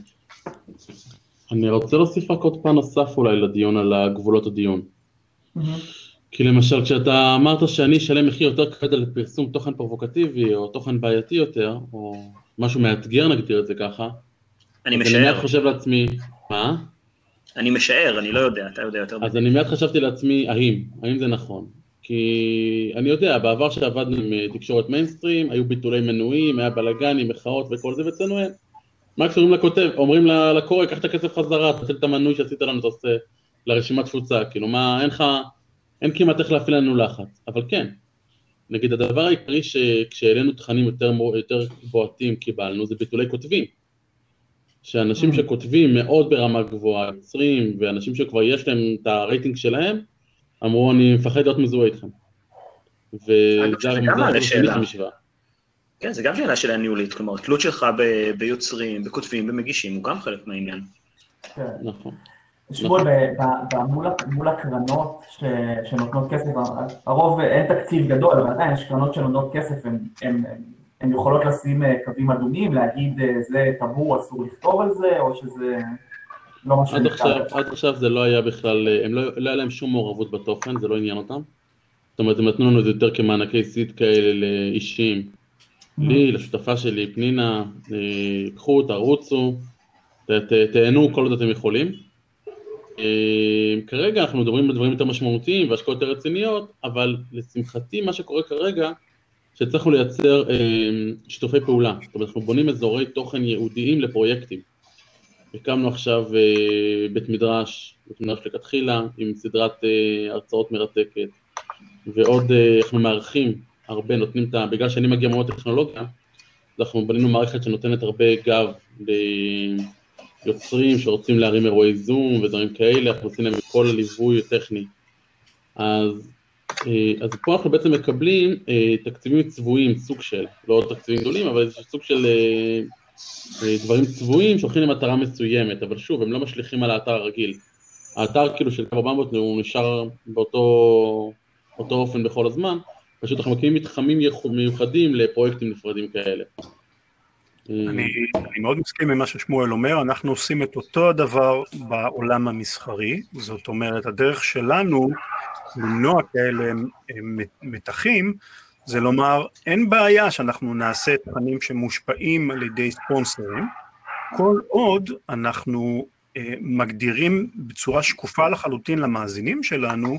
אני רוצה להוסיף רק עוד פן נוסף אולי לדיון על גבולות הדיון. כי למשל כשאתה אמרת שאני אשלם מחיר יותר כבד על פרסום תוכן פרובוקטיבי או תוכן בעייתי יותר, או משהו מאתגר נגדיר את זה ככה, אני משער. אני חושב לעצמי, מה? אני משער, אני לא יודע, אתה יודע יותר. אז אני מיד חשבתי לעצמי, האם, האם זה נכון? כי אני יודע, בעבר שעבדנו עם אה, תקשורת מיינסטרים, היו ביטולי מנויים, היה בלאגנים, מחאות וכל זה, ואצלנו אין. מקסימום לכותב, אומרים לקורא, קח את הכסף חזרה, תעשה את המנוי שעשית לנו, אתה עושה לרשימת תפוצה, כאילו מה, אין לך, אין כמעט איך להפעיל לנו לחץ, אבל כן. נגיד הדבר העיקרי שכשהעלינו תכנים יותר, יותר בועטים קיבלנו זה ביטולי כותבים. שאנשים mm. שכותבים מאוד ברמה גבוהה, יוצרים, ואנשים שכבר יש להם את הרייטינג שלהם, אמרו אני מפחד להיות מזוהה איתכם. וזה המשוואה. כן, זה גם שאלה של הניהולית, כלומר, תלות שלך ביוצרים, בכותבים, במגישים, הוא גם חלק מהעניין. כן. נכון. שמואל, מול הקרנות שנותנות כסף, הרוב אין תקציב גדול, אבל עדיין יש קרנות שנותנות כסף, הן יכולות לשים אה, קווים אדומים, להגיד אה, זה טבור, אסור לכתוב על זה, או שזה לא משהו... עד עכשיו זה לא היה בכלל, אה, לא, לא היה להם שום מעורבות בתוכן, זה לא עניין אותם. זאת אומרת, הם נתנו לנו את זה יותר כמענקי סיד כאלה לאישים. לי, לשותפה שלי, פנינה, קחו, תרוצו, תהנו כל עוד אתם יכולים. כרגע אנחנו מדברים על דברים יותר משמעותיים והשקעות יותר רציניות, אבל לשמחתי מה שקורה כרגע, שהצלחנו לייצר אה, שיתופי פעולה, זאת אומרת אנחנו בונים אזורי תוכן ייעודיים לפרויקטים. הקמנו עכשיו אה, בית מדרש, בית מדרש לכתחילה, עם סדרת אה, הרצאות מרתקת, ועוד אנחנו מארחים הרבה, נותנים את ה... בגלל שאני מגיע מאוד טכנולוגיה, אנחנו בנינו מערכת שנותנת הרבה גב ליוצרים שרוצים להרים אירועי זום ודברים כאלה, אנחנו עושים להם את כל הליווי הטכני. אז אז פה אנחנו בעצם מקבלים אה, תקציבים צבועים, סוג של, לא תקציבים גדולים, אבל זה סוג של אה, דברים צבועים שהולכים למטרה מסוימת, אבל שוב, הם לא משליכים על האתר הרגיל. האתר כאילו של קו 400 הוא נשאר באותו אותו אופן בכל הזמן, פשוט אנחנו מקימים מתחמים מיוחדים לפרויקטים נפרדים כאלה. אני, אני מאוד מסכים עם מה ששמואל אומר, אנחנו עושים את אותו הדבר בעולם המסחרי, זאת אומרת הדרך שלנו למנוע כאלה מתחים, זה לומר, אין בעיה שאנחנו נעשה תכנים שמושפעים על ידי ספונסרים, כל עוד אנחנו אה, מגדירים בצורה שקופה לחלוטין למאזינים שלנו,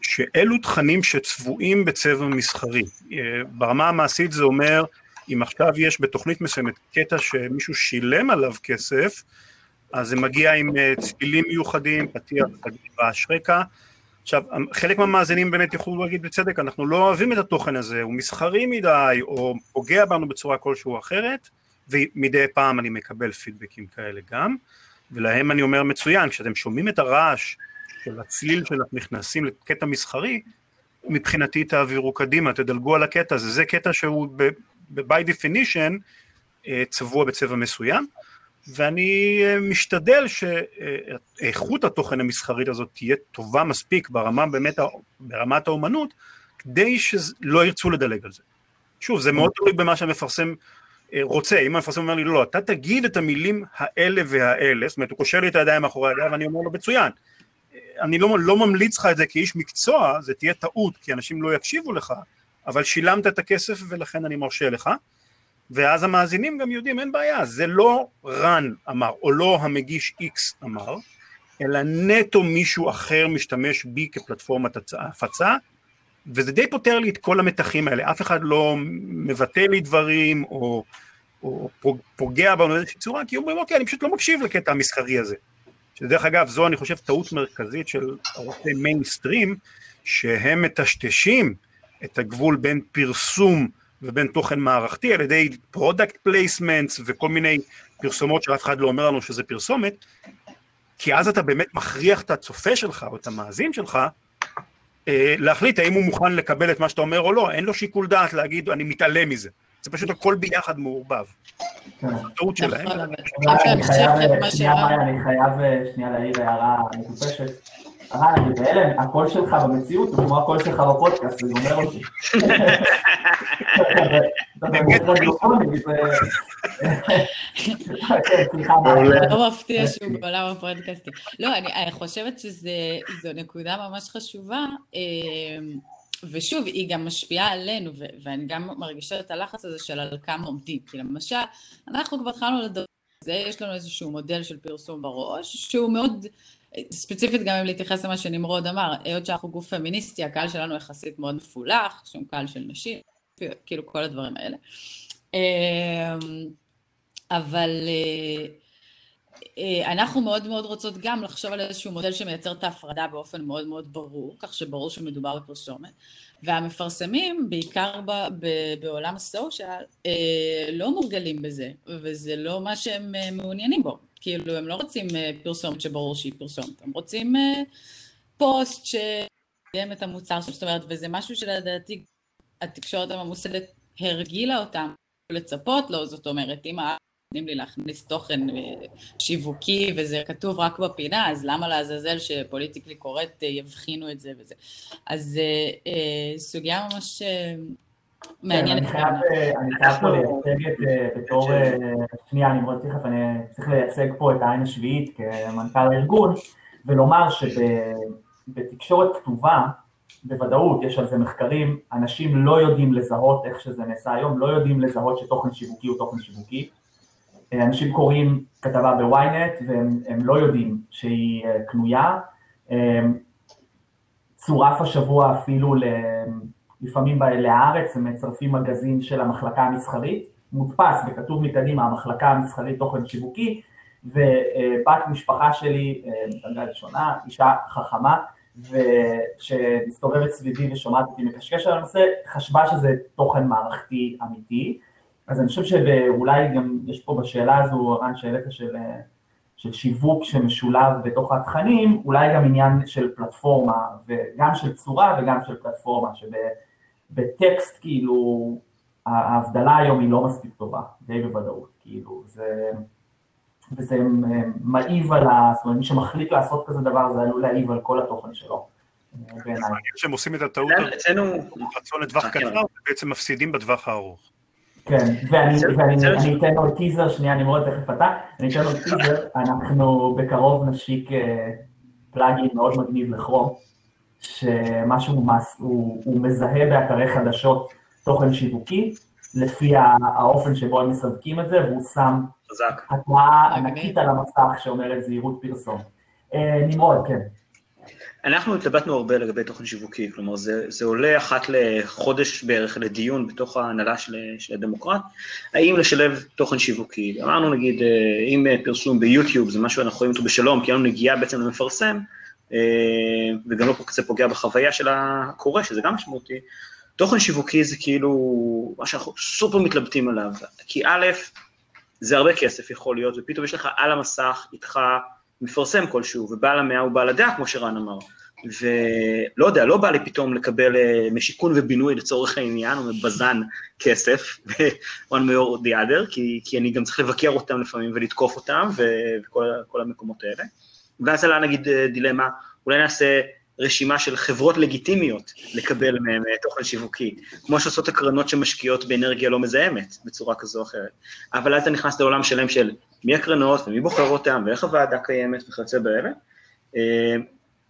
שאלו תכנים שצבועים בצבע מסחרי. אה, ברמה המעשית זה אומר, אם עכשיו יש בתוכנית מסוימת קטע שמישהו שילם עליו כסף, אז זה מגיע עם אה, צלילים מיוחדים, פתיח, רעש רקע, עכשיו, חלק מהמאזינים באמת יוכלו להגיד בצדק, אנחנו לא אוהבים את התוכן הזה, הוא מסחרי מדי, או פוגע בנו בצורה כלשהו אחרת, ומדי פעם אני מקבל פידבקים כאלה גם, ולהם אני אומר מצוין, כשאתם שומעים את הרעש של הצליל שאנחנו נכנסים לקטע מסחרי, מבחינתי תעבירו קדימה, תדלגו על הקטע הזה, זה קטע שהוא ב-by definition אה, צבוע בצבע מסוים, ואני אה, משתדל שאיכות התוכן המסחרית הזאת תהיה טובה מספיק ברמה באמת, ברמת האומנות, כדי שלא ירצו לדלג על זה. שוב, זה מאוד תלוי במה שהמפרסם אה, רוצה, אם המפרסם אומר לי, לא, אתה תגיד את המילים האלה והאלה, זאת אומרת, הוא קושר לי את הידיים מאחורי הידיים, ואני אומר לו, מצוין. אה, אני לא, לא ממליץ לך את זה כאיש מקצוע, זה תהיה טעות, כי אנשים לא יקשיבו לך, אבל שילמת את הכסף ולכן אני מרשה לך. ואז המאזינים גם יודעים, אין בעיה, זה לא רן אמר, או לא המגיש איקס אמר, אלא נטו מישהו אחר משתמש בי כפלטפורמת הפצה, וזה די פותר לי את כל המתחים האלה, אף אחד לא מבטא לי דברים, או, או פוגע בנו באיזושהי צורה, כי אומרים, אוקיי, אני פשוט לא מקשיב לקטע המסחרי הזה. שדרך אגב, זו אני חושב טעות מרכזית של ערוצי מיינסטרים, שהם מטשטשים את הגבול בין פרסום ובין תוכן מערכתי על ידי product placements וכל מיני פרסומות שאף אחד לא אומר לנו שזה פרסומת, כי אז אתה באמת מכריח את הצופה שלך או את המאזין שלך אה, להחליט האם הוא מוכן לקבל את מה שאתה אומר או לא, אין לו שיקול דעת להגיד אני מתעלם מזה. זה פשוט הכל ביחד מעורבב. כן. טעות שלהם. נכון, רק אני חייב, שנייה להעיר הערה מטופשת. רן, אני בהלם, הקול שלך במציאות הוא כמו הקול שלך בפודקאסט, זה גומר אותי. אתה באמת רדיופוני, זה... מאיה. לא מפתיע שהוא בעולם הפודקאסטים. לא, אני אני חושבת שזו נקודה ממש חשובה, אמ, ושוב, היא גם משפיעה עלינו, ו- ואני גם מרגישה את הלחץ הזה של על כמה עומדים. כי למשל, אנחנו כבר התחלנו לדבר על זה, יש לנו איזשהו מודל של פרסום בראש, שהוא מאוד, ספציפית גם אם להתייחס למה שנמרוד אמר, היות שאנחנו גוף פמיניסטי, הקהל שלנו יחסית מאוד מפולח, שהוא קהל של נשים, כאילו כל הדברים האלה. אמ, אבל אה, אה, אנחנו מאוד מאוד רוצות גם לחשוב על איזשהו מודל שמייצר את ההפרדה באופן מאוד מאוד ברור, כך שברור שמדובר בפרסומת. והמפרסמים, בעיקר ב, ב, בעולם הסושיאל, אה, לא מורגלים בזה, וזה לא מה שהם אה, מעוניינים בו. כאילו, הם לא רוצים אה, פרסומת שברור שהיא פרסומת, הם רוצים אה, פוסט שיקדם את המוצר שלהם, זאת אומרת, וזה משהו שלדעתי התקשורת הממוסדת הרגילה אותם לצפות לו, זאת אומרת, אם נותנים לי להכניס תוכן אה, שיווקי וזה כתוב רק בפינה, אז למה לעזאזל שפוליטיקלי קורט יבחינו את זה וזה. אז אה, אה, סוגיה ממש מעניינת. כן, אני חייב, אה, אני חייב פה לייצג את, אה, בתור, אה, שנייה, אני מאוד תכף, אני צריך לייצג פה את העין השביעית כמנכ"ל הארגון, ולומר שבתקשורת כתובה, בוודאות, יש על זה מחקרים, אנשים לא יודעים לזהות איך שזה נעשה היום, לא יודעים לזהות שתוכן שיווקי הוא תוכן שיווקי. אנשים קוראים כתבה בוויינט והם לא יודעים שהיא קנויה. צורף השבוע אפילו לפעמים להארץ, הם מצרפים מגזין של המחלקה המסחרית, מודפס וכתוב מקדימה המחלקה המסחרית תוכן שיווקי, ובת משפחה שלי, בדרגה ראשונה, אישה חכמה, ושמסתובבת סביבי ושומעת אותי מקשקש על הנושא, חשבה שזה תוכן מערכתי אמיתי. אז אני חושב שאולי גם יש פה בשאלה הזו, רן, שהעלית של, של שיווק שמשולב בתוך התכנים, אולי גם עניין של פלטפורמה, וגם של צורה וגם של פלטפורמה, שבטקסט כאילו ההבדלה היום היא לא מספיק טובה, די בוודאות, כאילו, זה... וזה מעיב על ה... זאת אומרת, מי שמחליט לעשות כזה דבר, זה עלול להעיב על כל התוכן שלו, בעיניי. כשהם עושים את הטעות, רצון לטווח קצר, ובעצם מפסידים בטווח הארוך. כן, ואני אתן עוד טיזר, שנייה, אני מאוד תכף אתה, אני אתן עוד טיזר, אנחנו בקרוב נשיק פלאגין מאוד מגניב לכרום, שמשהו הוא מזהה באתרי חדשות תוכן שיווקי, לפי האופן שבו הם מסווגים את זה, והוא שם התנועה ענקית על המסך שאומרת זהירות פרסום. נמרוד, כן. אנחנו התלבטנו הרבה לגבי תוכן שיווקי, כלומר זה, זה עולה אחת לחודש בערך לדיון בתוך ההנהלה של, של הדמוקרט, האם לשלב תוכן שיווקי. אמרנו נגיד, אם פרסום ביוטיוב זה משהו שאנחנו רואים אותו בשלום, כי אין לנו נגיעה בעצם למפרסם, וגם לא קצת פוגע בחוויה של הקורא, שזה גם משמעותי, תוכן שיווקי זה כאילו מה שאנחנו סופר מתלבטים עליו, כי א', זה הרבה כסף יכול להיות, ופתאום יש לך על המסך איתך מפרסם כלשהו, ובעל המאה הוא בעל הדעה, כמו שרן אמר. ולא יודע, לא בא לי פתאום לקבל משיכון ובינוי לצורך העניין, או מבזן כסף, one more the other, כי, כי אני גם צריך לבקר אותם לפעמים ולתקוף אותם, וכל המקומות האלה. ואז עלה נגיד דילמה, אולי נעשה רשימה של חברות לגיטימיות לקבל מהם תוכן שיווקי, כמו שעושות הקרנות שמשקיעות באנרגיה לא מזהמת, בצורה כזו או אחרת. אבל אז אתה נכנס לעולם שלם של מי הקרנות ומי בוחר אותם ואיך הוועדה קיימת וכיוצא באלה.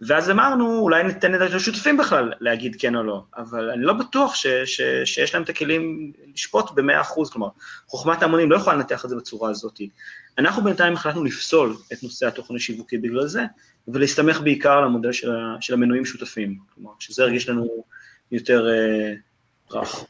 ואז אמרנו, אולי ניתן את השותפים בכלל להגיד כן או לא, אבל אני לא בטוח ש, ש, שיש להם את הכלים לשפוט במאה אחוז, כלומר, חוכמת ההמונים לא יכולה לנתח את זה בצורה הזאת. אנחנו בינתיים החלטנו לפסול את נושא התוכן השיווקי בגלל זה, ולהסתמך בעיקר על המודל של, של המנויים שותפים, כלומר, שזה הרגיש לנו יותר אה, רך.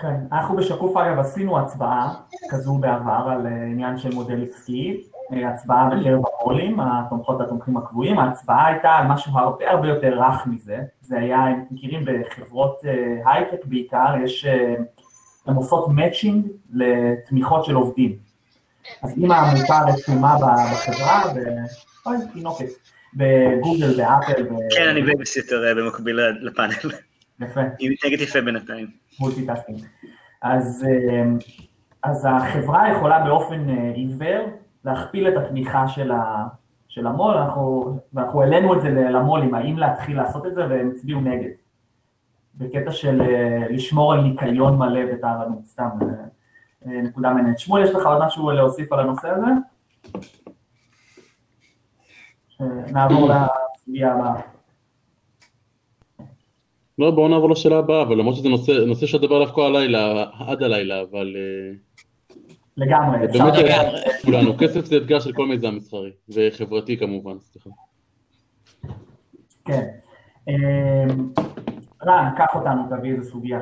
כן, אנחנו בשקוף אגב עשינו הצבעה כזו בעבר על עניין של מודל עסקי, הצבעה בקרב הפולים, התומכות והתומכים הקבועים, ההצבעה הייתה על משהו הרבה הרבה יותר רך מזה, זה היה, אם אתם מכירים בחברות הייטק בעיקר, יש, הן עושות matching לתמיכות של עובדים. אז אם העמותה רשומה בחברה. אוי, תינוקת, בגוגל, באפל. כן, אני בייביסיטר במקביל לפאנל. יפה. היא מתנהגת יפה בינתיים. multitasking. אז, אז החברה יכולה באופן עיוור להכפיל את התמיכה של, ה, של המו"ל, אנחנו, ואנחנו העלינו את זה למו"לים, האם להתחיל לעשות את זה, והם הצביעו נגד. בקטע של לשמור על ניקיון מלא וטהרנות, סתם נקודה מעניינת. שמואל, יש לך עוד משהו להוסיף על הנושא הזה? נעבור לסוגיה הבאה. לא, בואו נעבור לשאלה הבאה, אבל למרות שזה נושא, נושא שדבר עליו כל הלילה, עד הלילה, אבל... אה, לגמרי, אפשר לגמרי. כולנו, כסף זה אתגר של כל מיזם מסחרי, וחברתי כמובן, סליחה. כן. אה, רן, קח אותנו, תביא איזה סוגיה.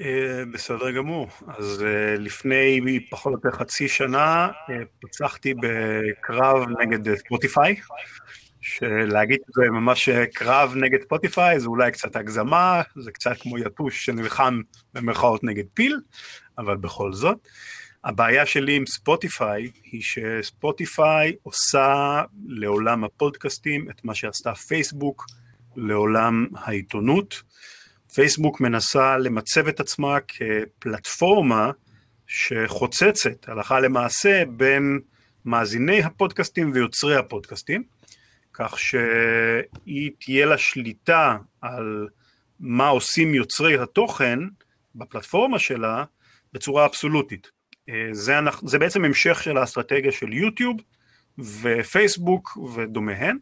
אה, בסדר גמור. אז לפני פחות או יותר חצי שנה פצחתי בקרב נגד ספוטיפיי. שלהגיד שזה ממש קרב נגד ספוטיפיי זה אולי קצת הגזמה, זה קצת כמו יתוש שנלחם במרכאות נגד פיל, אבל בכל זאת. הבעיה שלי עם ספוטיפיי היא שספוטיפיי עושה לעולם הפודקאסטים את מה שעשתה פייסבוק לעולם העיתונות. פייסבוק מנסה למצב את עצמה כפלטפורמה שחוצצת הלכה למעשה בין מאזיני הפודקאסטים ויוצרי הפודקאסטים. כך שהיא תהיה לה שליטה על מה עושים יוצרי התוכן בפלטפורמה שלה בצורה אבסולוטית. אה, זה, זה בעצם המשך של האסטרטגיה של יוטיוב ופייסבוק ודומיהן,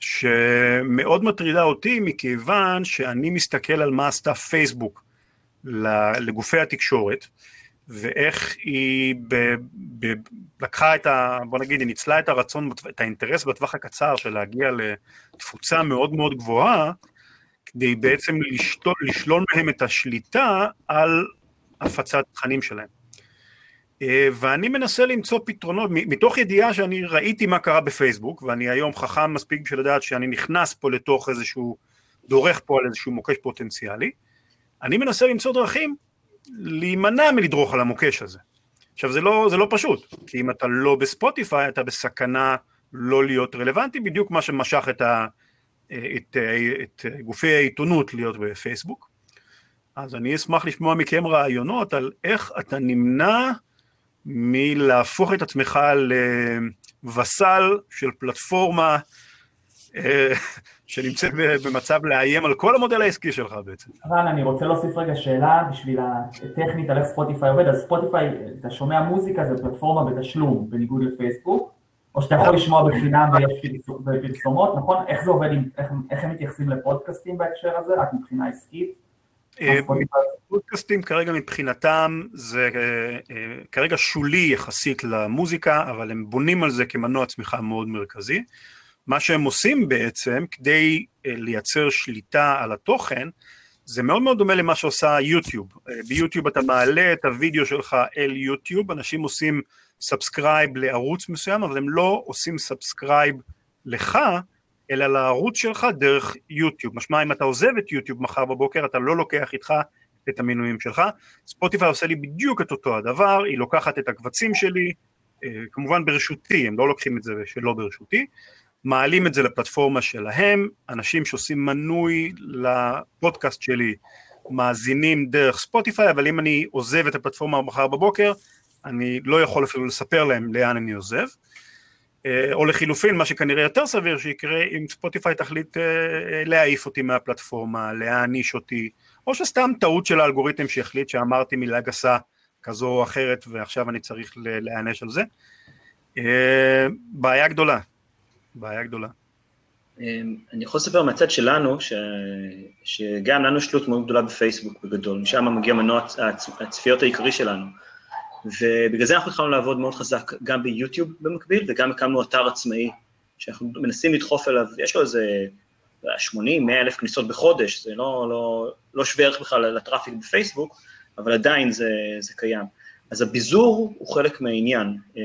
שמאוד מטרידה אותי מכיוון שאני מסתכל על מה עשתה פייסבוק לגופי התקשורת, ואיך היא ב, ב, לקחה את ה... בוא נגיד, היא ניצלה את הרצון, את האינטרס בטווח הקצר של להגיע לתפוצה מאוד מאוד גבוהה, כדי בעצם לשתול, לשלול מהם את השליטה על הפצת תכנים שלהם. אה, ואני מנסה למצוא פתרונות, מתוך ידיעה שאני ראיתי מה קרה בפייסבוק, ואני היום חכם מספיק בשביל לדעת שאני נכנס פה לתוך איזשהו, דורך פה על איזשהו מוקש פוטנציאלי, אני מנסה למצוא דרכים להימנע מלדרוך על המוקש הזה. עכשיו זה לא, זה לא פשוט, כי אם אתה לא בספוטיפיי אתה בסכנה לא להיות רלוונטי, בדיוק מה שמשך את, ה, את, את גופי העיתונות להיות בפייסבוק. אז אני אשמח לשמוע מכם רעיונות על איך אתה נמנע מלהפוך את עצמך לווסל של פלטפורמה אה, שנמצאת במצב לאיים על כל המודל העסקי שלך בעצם. רן, אני רוצה להוסיף רגע שאלה בשביל הטכנית על איך ספוטיפיי עובד, אז ספוטיפיי, אתה שומע מוזיקה, זה פלטפורמה בתשלום, בניגוד לפייסבוק, או שאתה יכול לשמוע בחינם ויש פרסומות, נכון? איך זה עובד, איך, איך הם מתייחסים לפודקאסטים בהקשר הזה, רק מבחינה עסקית? אה, פודקאסטים כרגע מבחינתם זה אה, כרגע שולי יחסית למוזיקה, אבל הם בונים על זה כמנוע צמיחה מאוד מרכזי. מה שהם עושים בעצם כדי אה, לייצר שליטה על התוכן, זה מאוד מאוד דומה למה שעושה יוטיוב. אה, ביוטיוב אתה מעלה את הוידאו שלך אל יוטיוב, אנשים עושים subscribe לערוץ מסוים, אבל הם לא עושים subscribe לך, אלא לערוץ שלך דרך יוטיוב. משמע אם אתה עוזב את יוטיוב מחר בבוקר, אתה לא לוקח איתך את המינויים שלך. ספוטיפיי עושה לי בדיוק את אותו הדבר, היא לוקחת את הקבצים שלי, אה, כמובן ברשותי, הם לא לוקחים את זה שלא ברשותי, מעלים את זה לפלטפורמה שלהם, אנשים שעושים מנוי לפודקאסט שלי מאזינים דרך ספוטיפיי, אבל אם אני עוזב את הפלטפורמה מחר בבוקר, אני לא יכול אפילו לספר להם לאן אני עוזב. אה, או לחילופין, מה שכנראה יותר סביר שיקרה, אם ספוטיפיי תחליט אה, להעיף אותי מהפלטפורמה, להעניש אותי, או שסתם טעות של האלגוריתם שהחליט שאמרתי מילה גסה כזו או אחרת ועכשיו אני צריך להיענש על זה. אה, בעיה גדולה, בעיה גדולה. אמ, אני יכול לספר מהצד שלנו, ש... שגם לנו יש תלות מאוד גדולה בפייסבוק בגדול, משם מגיע מנוע הצפיות העיקרי שלנו. ובגלל זה אנחנו התחלנו לעבוד מאוד חזק גם ביוטיוב במקביל, וגם הקמנו אתר עצמאי, שאנחנו מנסים לדחוף אליו, יש לו איזה 80, 100 אלף כניסות בחודש, זה לא, לא, לא שווה ערך בכלל לטראפיק בפייסבוק, אבל עדיין זה, זה קיים. אז הביזור הוא חלק מהעניין, אה,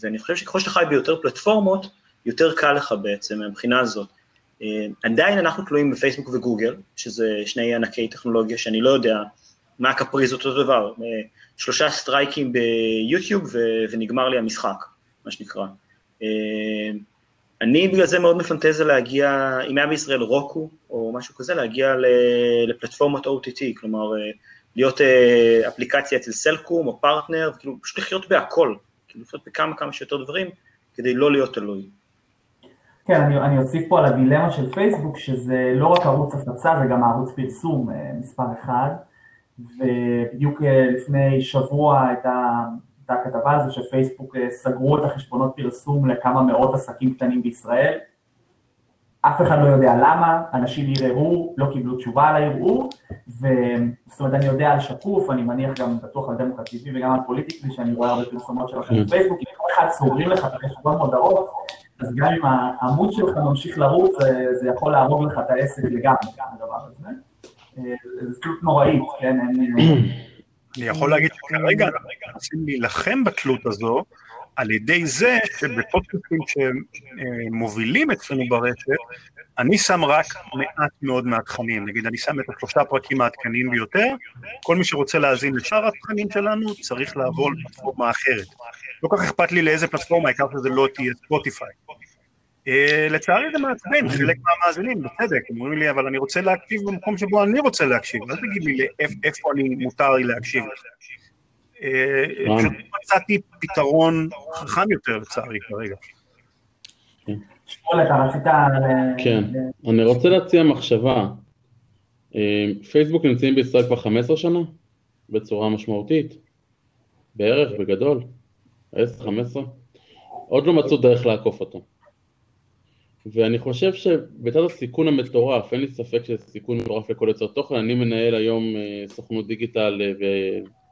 ואני חושב שככל שאתה חי ביותר פלטפורמות, יותר קל לך בעצם מהבחינה הזאת. אה, עדיין אנחנו תלויים בפייסבוק וגוגל, שזה שני ענקי טכנולוגיה שאני לא יודע מה הקפריז אותו דבר, אה, שלושה strikeים ביוטיוב ונגמר לי המשחק, מה שנקרא. אה, אני בגלל זה מאוד מפנטזה להגיע, אם היה בישראל רוקו או משהו כזה, להגיע לפלטפורמות OTT, כלומר להיות אה, אפליקציה אצל סלקום או פרטנר, כאילו פשוט לחיות בהכל, כאילו לחיות בכמה כמה שיותר דברים, כדי לא להיות תלוי. כן, אני, אני אוסיף פה על הדילמה של פייסבוק, שזה לא רק ערוץ הפצה, זה גם ערוץ פרסום מספר אחד, ובדיוק אה, לפני שבוע הייתה, הייתה כתבה על זה שפייסבוק אה, סגרו את החשבונות פרסום לכמה מאות עסקים קטנים בישראל, אף אחד לא יודע למה, אנשים ערערו, לא קיבלו תשובה על הערעור, וזאת אומרת, אני יודע על שקוף, אני מניח גם בטוח על דמוקרט TV וגם על פוליטיקלי, שאני רואה הרבה פרסומות שלכם בפייסבוק, אם כל אחד סוגרים לך את החשבון מודעות, אז גם אם העמוד שלך ממשיך לרוץ, זה יכול להרוג לך את העסק לגמרי, גם הדבר הזה. זה תלות נוראית, כן? אני יכול להגיד שכרגע אנחנו מנסים להילחם בתלות הזו, על ידי זה שבפודקאסטים שמובילים אצלנו ברשת, אני שם רק מעט מאוד מהתכנים, נגיד אני שם את השלושה פרקים העדכניים ביותר, כל מי שרוצה להאזין לשאר התכנים שלנו צריך לעבור לפלטפורמה אחרת. לא כך אכפת לי לאיזה פלטפורמה, העיקר שזה לא תהיה ספוטיפיי. Uh, לצערי זה מעצבן, חלק מהמאזינים, בצדק, הם אומרים לי, אבל אני רוצה להקשיב במקום שבו אני רוצה להקשיב, אל תגיד לי איפה אני מותר לי להקשיב. אה, פשוט מצאתי פתרון חכם יותר לצערי כרגע. שמואל, אתה רצית... כן, אני רוצה להציע מחשבה. אה, פייסבוק נמצאים בישראל כבר 15 שנה, בצורה משמעותית, בערך, בגדול, 10-15, עוד לא מצאו דרך לעקוף אותו. ואני חושב שבצד הסיכון המטורף, אין לי ספק שזה סיכון מטורף לכל יוצר תוכן, אני מנהל היום אה, סוכנות דיגיטל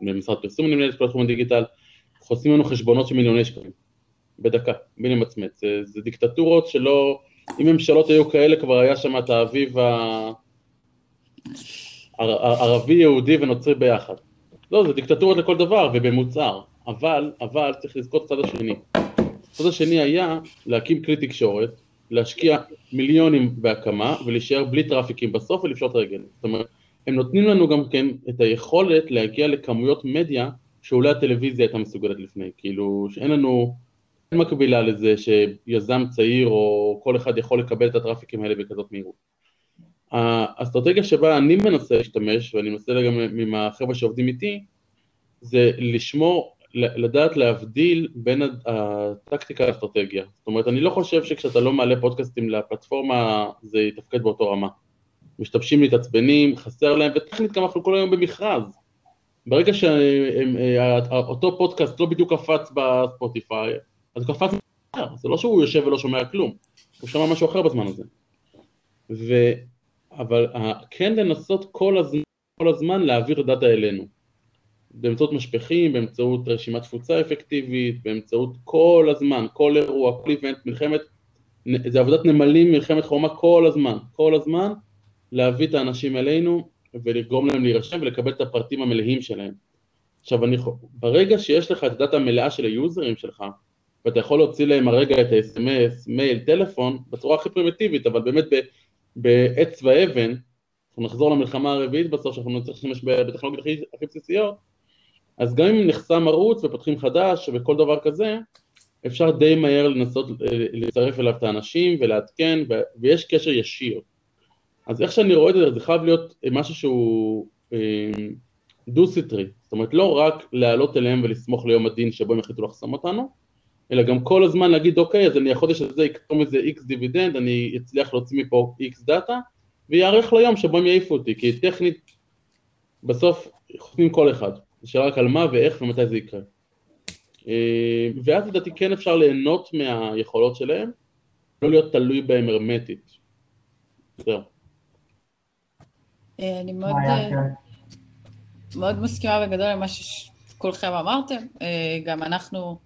במשרד פרסום אני מנהל את כל התחום הדיגיטל, חוסמים לנו חשבונות של מיליוני שקלים, בדקה, בלי למצמץ, זה, זה דיקטטורות שלא, אם ממשלות היו כאלה כבר היה שם את האביב הערבי, יהודי ונוצרי ביחד. לא, זה דיקטטורות לכל דבר ובמוצהר, אבל, אבל צריך לזכור את הצד השני. הצד השני היה להקים כלי תקשורת, להשקיע מיליונים בהקמה ולהישאר בלי טראפיקים בסוף ולפשוט רגל. זאת אומרת, הם נותנים לנו גם כן את היכולת להגיע לכמויות מדיה שאולי הטלוויזיה הייתה מסוגלת לפני, כאילו שאין לנו, אין מקבילה לזה שיזם צעיר או כל אחד יכול לקבל את הטראפיקים האלה בכזאת מהירות. האסטרטגיה שבה אני מנסה להשתמש, ואני מנסה גם עם החבר'ה שעובדים איתי, זה לשמור, לדעת להבדיל בין הטקטיקה לאסטרטגיה. זאת אומרת, אני לא חושב שכשאתה לא מעלה פודקאסטים לפלטפורמה זה יתפקד באותו רמה. משתמשים, מתעצבנים, חסר להם, וטכנית גם אנחנו כל היום במכרז. ברגע שאותו פודקאסט לא בדיוק קפץ בספוטיפיי, אז הוא קפץ אחר, זה לא שהוא יושב ולא שומע כלום, הוא שמע משהו אחר בזמן הזה. ו... אבל כן לנסות כל הזמן, כל הזמן להעביר דאטה אלינו. באמצעות משפכים, באמצעות רשימת תפוצה אפקטיבית, באמצעות כל הזמן, כל אירוע, כל איבנט, מלחמת, זה עבודת נמלים, מלחמת חומה כל הזמן, כל הזמן, להביא את האנשים אלינו ולגרום להם להירשם ולקבל את הפרטים המלאים שלהם. עכשיו, אני, ברגע שיש לך את הדאטה המלאה של היוזרים שלך, ואתה יכול להוציא להם הרגע את ה-SMS, מייל, טלפון, בצורה הכי פרימיטיבית, אבל באמת בעץ ואבן, אנחנו נחזור למלחמה הרביעית בסוף, שאנחנו נצטרך להשתמש בטכנולוגיות הכי, הכי בסיסיות, אז גם אם נחסם ערוץ ופותחים חדש וכל דבר כזה, אפשר די מהר לנסות אה, לצרף אליו את האנשים ולעדכן, ויש קשר ישיר. אז איך שאני רואה את זה, זה חייב להיות משהו שהוא דו-סטרי, זאת אומרת לא רק להעלות אליהם ולסמוך ליום הדין שבו הם יחליטו לחסום אותנו, אלא גם כל הזמן להגיד אוקיי, אז אני החודש הזה אכתוב מזה X דיבידנד, אני אצליח להוציא מפה X data, ויארך ליום שבו הם יעיפו אותי, כי טכנית בסוף חוסמים כל אחד, זה שאלה רק על מה ואיך ומתי זה יקרה. ואז לדעתי כן אפשר ליהנות מהיכולות שלהם, לא להיות תלוי בהם הרמטית. זהו. אה, אני מאוד, אה, כן. מאוד מסכימה בגדול למה שכולכם אמרתם. אה, גם אנחנו,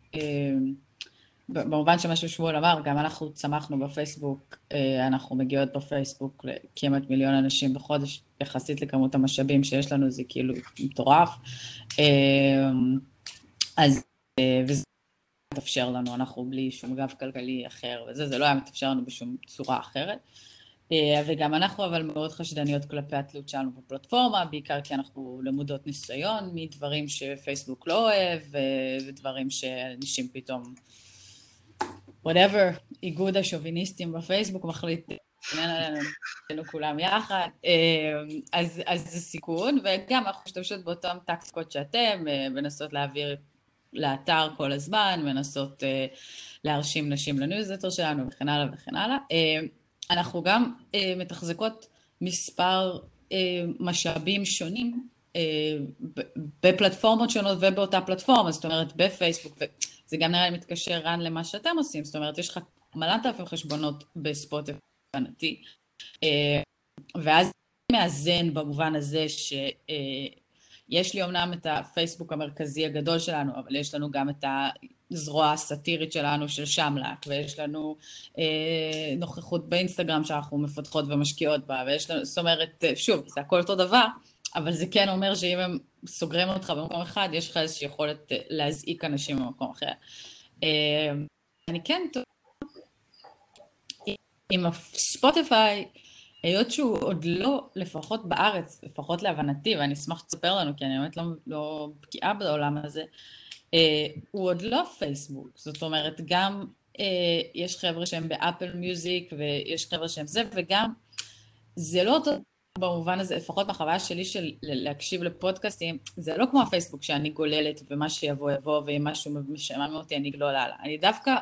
במובן שמה ששמואל אמר, גם אנחנו צמחנו בפייסבוק, אנחנו מגיעות בפייסבוק לכמעט מיליון אנשים בחודש, יחסית לכמות המשאבים שיש לנו, זה כאילו מטורף. אז, וזה מתאפשר לנו, אנחנו בלי שום גב כלכלי אחר וזה, זה לא היה מתאפשר לנו בשום צורה אחרת. אה, וגם אנחנו אבל מאוד חשדניות כלפי התלות שלנו בפלטפורמה, בעיקר כי אנחנו למודות ניסיון מדברים שפייסבוק לא אוהב ודברים שאנשים פתאום, whatever, איגוד השוביניסטים בפייסבוק מחליט עלינו כולם יחד, אז, אז זה סיכון, וגם אנחנו משתמשות באותן טקטיקות שאתם, מנסות להעביר לאתר כל הזמן, מנסות להרשים נשים לניוזלטר שלנו וכן הלאה וכן הלאה. אנחנו גם מתחזקות מספר משאבים שונים בפלטפורמות שונות ובאותה פלטפורמה, זאת אומרת בפייסבוק, זה גם נראה לי מתקשר רן למה שאתם עושים, זאת אומרת יש לך מלנת אלפים חשבונות בספוטיפיי, ואז מאזן במובן הזה שיש לי אמנם את הפייסבוק המרכזי הגדול שלנו, אבל יש לנו גם את הזרוע הסאטירית שלנו של שמלק, ויש לנו אה, נוכחות באינסטגרם שאנחנו מפתחות ומשקיעות בה, ויש לנו, זאת אומרת, שוב, זה הכל אותו דבר, אבל זה כן אומר שאם הם סוגרים אותך במקום אחד, יש לך איזושהי יכולת להזעיק אנשים במקום אחר. אה, אני כן עם הספוטיפיי, היות שהוא עוד לא, לפחות בארץ, לפחות להבנתי, ואני אשמח שתספר לנו, כי אני באמת לא, לא בקיאה בעולם הזה, אה, הוא עוד לא פייסבוק, זאת אומרת, גם אה, יש חבר'ה שהם באפל מיוזיק, ויש חבר'ה שהם זה, וגם זה לא אותו במובן הזה, לפחות בחוויה שלי של להקשיב לפודקאסטים, זה לא כמו הפייסבוק שאני גוללת, ומה שיבוא יבוא, ואם משהו משעמם אותי אני אגלול הלאה. אני דווקא